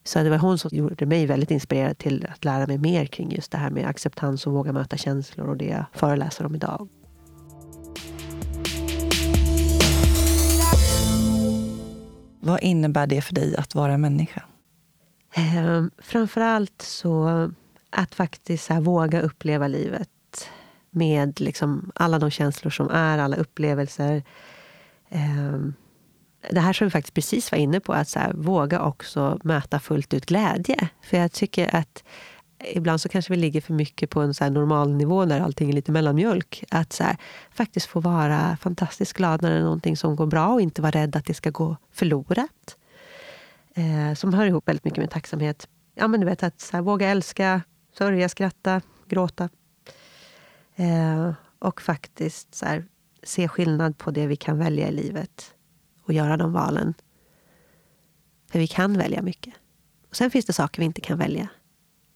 Så det var hon som gjorde mig väldigt inspirerad till att lära mig mer kring just det här med acceptans och våga möta känslor och det jag föreläser om idag. Vad innebär det för dig att vara människa? Eh, framförallt så att faktiskt så våga uppleva livet med liksom alla de känslor som är, alla upplevelser. Eh, det här som vi faktiskt precis var inne på, att så här, våga också möta fullt ut glädje. För jag tycker att ibland så kanske vi ligger för mycket på en så här normal nivå när allting är lite mellanmjölk. Att så här, faktiskt få vara fantastiskt glad när det är någonting som går bra och inte vara rädd att det ska gå förlorat. Eh, som hör ihop väldigt mycket med tacksamhet. Ja, men du vet, att så här, våga älska, sörja, skratta, gråta. Eh, och faktiskt så här, se skillnad på det vi kan välja i livet och göra de valen. För vi kan välja mycket. Och Sen finns det saker vi inte kan välja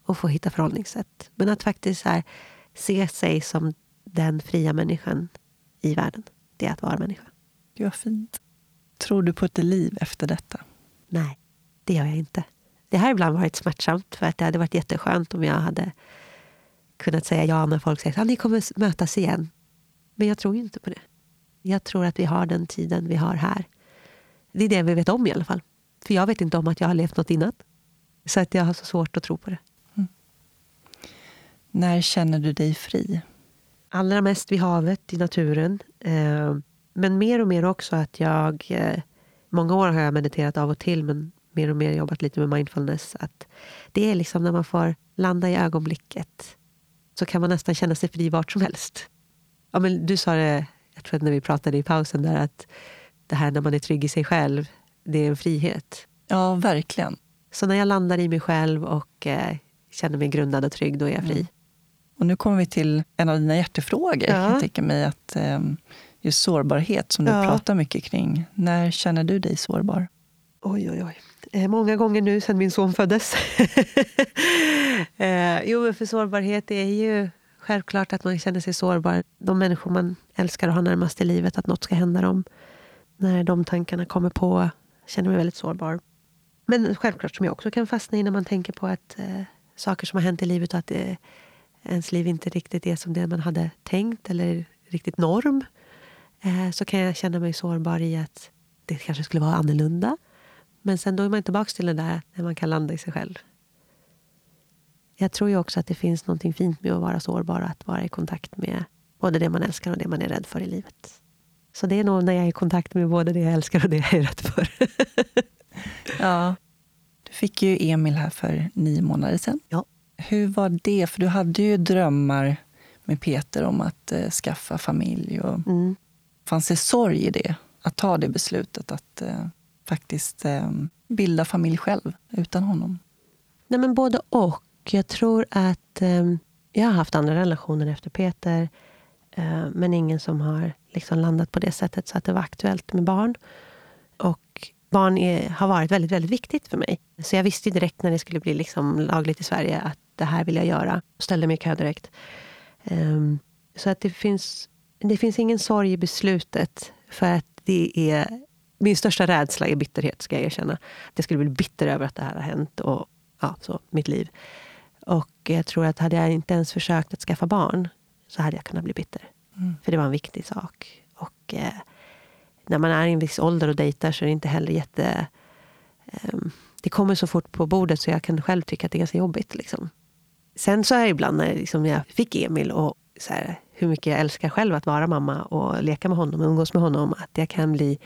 och få hitta förhållningssätt. Men att faktiskt här, se sig som den fria människan i världen, det är att vara människa. Det var fint. Tror du på ett liv efter detta? Nej, det gör jag inte. Det har ibland varit smärtsamt för att det hade varit jätteskönt om jag hade kunnat säga ja när folk säger att ah, ni kommer mötas igen. Men jag tror inte på det. Jag tror att vi har den tiden vi har här. Det är det vi vet om i alla fall. För jag vet inte om att jag har levt något innan. Så att jag har så svårt att tro på det. Mm. När känner du dig fri? Allra mest vid havet, i naturen. Eh, men mer och mer också att jag... Eh, många år har jag mediterat av och till, men mer och mer jobbat lite med mindfulness. Att det är liksom när man får landa i ögonblicket så kan man nästan känna sig fri vart som helst. Ja, men du sa det, jag tror när vi pratade i pausen, där att det här när man är trygg i sig själv, det är en frihet. Ja, verkligen. Så när jag landar i mig själv och eh, känner mig grundad och trygg, då är jag fri. Mm. Och nu kommer vi till en av dina hjärtefrågor. Ja. Jag tänker mig att eh, just sårbarhet, som du ja. pratar mycket kring. När känner du dig sårbar? Oj, oj, oj. Eh, många gånger nu sedan min son föddes. eh, jo, för sårbarhet är ju självklart att man känner sig sårbar. De människor man älskar och har närmast i livet, att något ska hända dem. När de tankarna kommer på, känner mig väldigt sårbar. Men självklart som jag också kan fastna i när man tänker på att eh, saker som har hänt i livet och att eh, ens liv inte riktigt är som det man hade tänkt eller riktigt norm. Eh, så kan jag känna mig sårbar i att det kanske skulle vara annorlunda. Men sen då är man tillbaka till det där när man kan landa i sig själv. Jag tror ju också att det finns något fint med att vara sårbar och att vara i kontakt med både det man älskar och det man är rädd för i livet. Så det är nog när jag är i kontakt med både det jag älskar och det jag är rädd för. ja. Du fick ju Emil här för nio månader sedan. Ja. Hur var det? För du hade ju drömmar med Peter om att eh, skaffa familj. Och mm. Fanns det sorg i det? Att ta det beslutet att eh, faktiskt eh, bilda familj själv utan honom? Nej, men både och. Jag tror att eh, jag har haft andra relationer efter Peter eh, men ingen som har liksom landat på det sättet så att det var aktuellt med barn. Och barn är, har varit väldigt, väldigt viktigt för mig. Så jag visste direkt när det skulle bli liksom lagligt i Sverige att det här vill jag göra. Och ställde mig i kö direkt. Um, så att det finns, det finns ingen sorg i beslutet. För att det är min största rädsla är bitterhet, ska jag erkänna. Att jag skulle bli bitter över att det här har hänt. Och ja, så, mitt liv. Och jag tror att hade jag inte ens försökt att skaffa barn så hade jag kunnat bli bitter. Mm. För det var en viktig sak. Och eh, när man är i en viss ålder och dejtar så är det inte heller jätte... Eh, det kommer så fort på bordet så jag kan själv tycka att det är ganska jobbigt. Liksom. Sen så är ibland när liksom, jag fick Emil och så här, hur mycket jag älskar själv att vara mamma och leka med honom och umgås med honom. Att jag kan bli,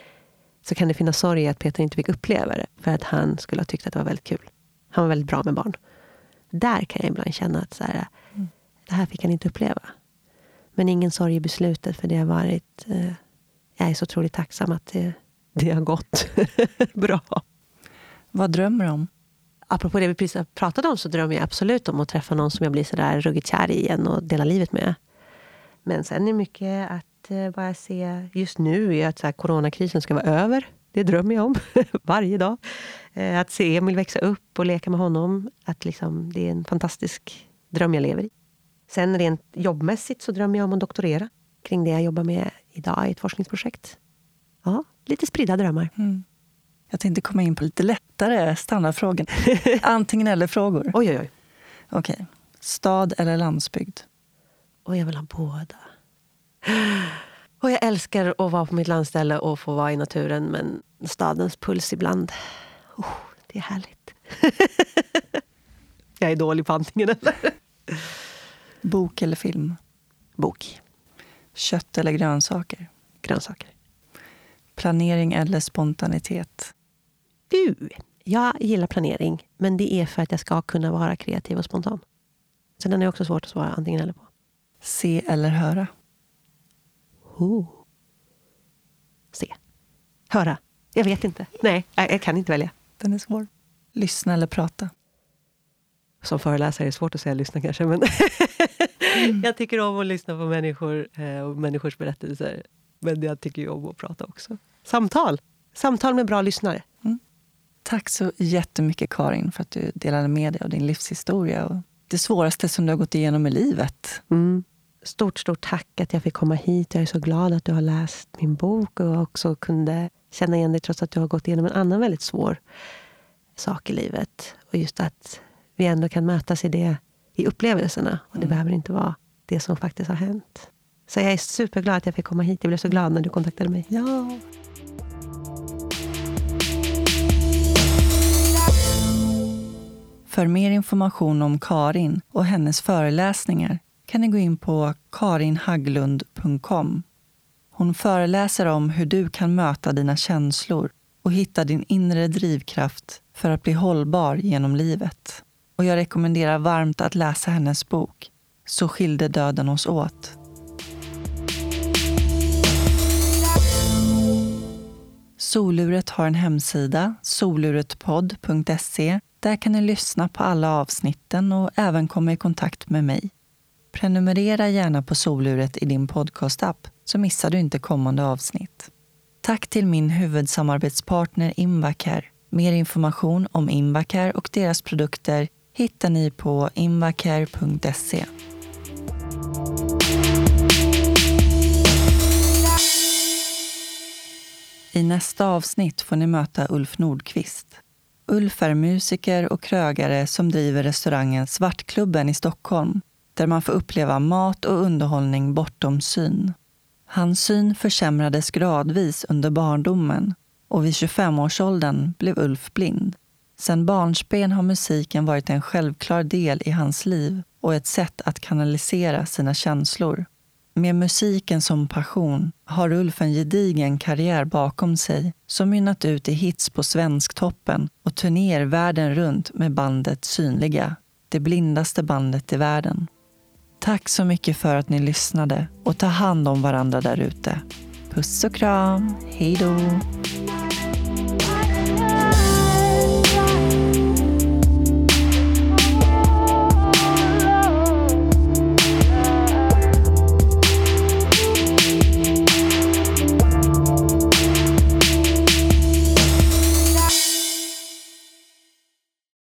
så kan det finnas sorg i att Peter inte fick uppleva det. För att han skulle ha tyckt att det var väldigt kul. Han var väldigt bra med barn. Där kan jag ibland känna att så här, mm. det här fick han inte uppleva. Men ingen sorg i beslutet för det har varit... Eh, jag är så otroligt tacksam att det, det har gått bra. Vad drömmer du om? Apropå det vi precis pratade om så drömmer jag absolut om att träffa någon som jag blir sådär ruggigt kär i igen och dela livet med. Men sen är mycket att eh, bara se... Just nu är att så här, coronakrisen ska vara över. Det drömmer jag om varje dag. Eh, att se Emil växa upp och leka med honom. Att liksom, det är en fantastisk dröm jag lever i. Sen rent jobbmässigt så drömmer jag om att doktorera kring det jag jobbar med idag i ett forskningsprojekt. Ja, lite spridda drömmar. Mm. Jag tänkte komma in på lite lättare standardfrågor. Antingen eller-frågor. Oj, oj, oj. Okej. Okay. Stad eller landsbygd? Och jag vill ha båda. Och jag älskar att vara på mitt landställe och få vara i naturen men stadens puls ibland, oh, det är härligt. jag är dålig på antingen eller. Bok eller film? Bok. Kött eller grönsaker? Grönsaker. Planering eller spontanitet? Du, jag gillar planering, men det är för att jag ska kunna vara kreativ och spontan. Så den är också svårt att svara antingen eller på. Se eller höra? Oh. Se. Höra. Jag vet inte. Nej, jag, jag kan inte välja. Den är svår. Lyssna eller prata? Som föreläsare är det svårt att säga lyssna kanske, men mm. jag tycker om att lyssna på människor eh, och människors berättelser. Men jag tycker ju om att prata också. Samtal! Samtal med bra lyssnare. Mm. Tack så jättemycket Karin för att du delade med dig av din livshistoria och det svåraste som du har gått igenom i livet. Mm. Stort, stort tack att jag fick komma hit. Jag är så glad att du har läst min bok och också kunde känna igen dig trots att du har gått igenom en annan väldigt svår sak i livet. Och just att vi ändå kan mötas i det i upplevelserna. Och det mm. behöver inte vara det som faktiskt har hänt. Så jag är superglad att jag fick komma hit. Jag blev så glad när du kontaktade mig. Ja. För mer information om Karin och hennes föreläsningar kan ni gå in på karinhaglund.com. Hon föreläser om hur du kan möta dina känslor och hitta din inre drivkraft för att bli hållbar genom livet. Och jag rekommenderar varmt att läsa hennes bok Så skilde döden oss åt. Soluret har en hemsida, soluretpodd.se. Där kan ni lyssna på alla avsnitten och även komma i kontakt med mig. Prenumerera gärna på Soluret i din podcastapp så missar du inte kommande avsnitt. Tack till min huvudsamarbetspartner Invacare. Mer information om Invacare och deras produkter hittar ni på invacare.se. I nästa avsnitt får ni möta Ulf Nordqvist. Ulf är musiker och krögare som driver restaurangen Svartklubben i Stockholm där man får uppleva mat och underhållning bortom syn. Hans syn försämrades gradvis under barndomen och vid 25-årsåldern blev Ulf blind. Sedan barnsben har musiken varit en självklar del i hans liv och ett sätt att kanalisera sina känslor. Med musiken som passion har Ulf en gedigen karriär bakom sig som mynnat ut i hits på Svensktoppen och turnéer världen runt med bandet Synliga, det blindaste bandet i världen. Tack så mycket för att ni lyssnade och ta hand om varandra där ute. Puss och kram. Hej då.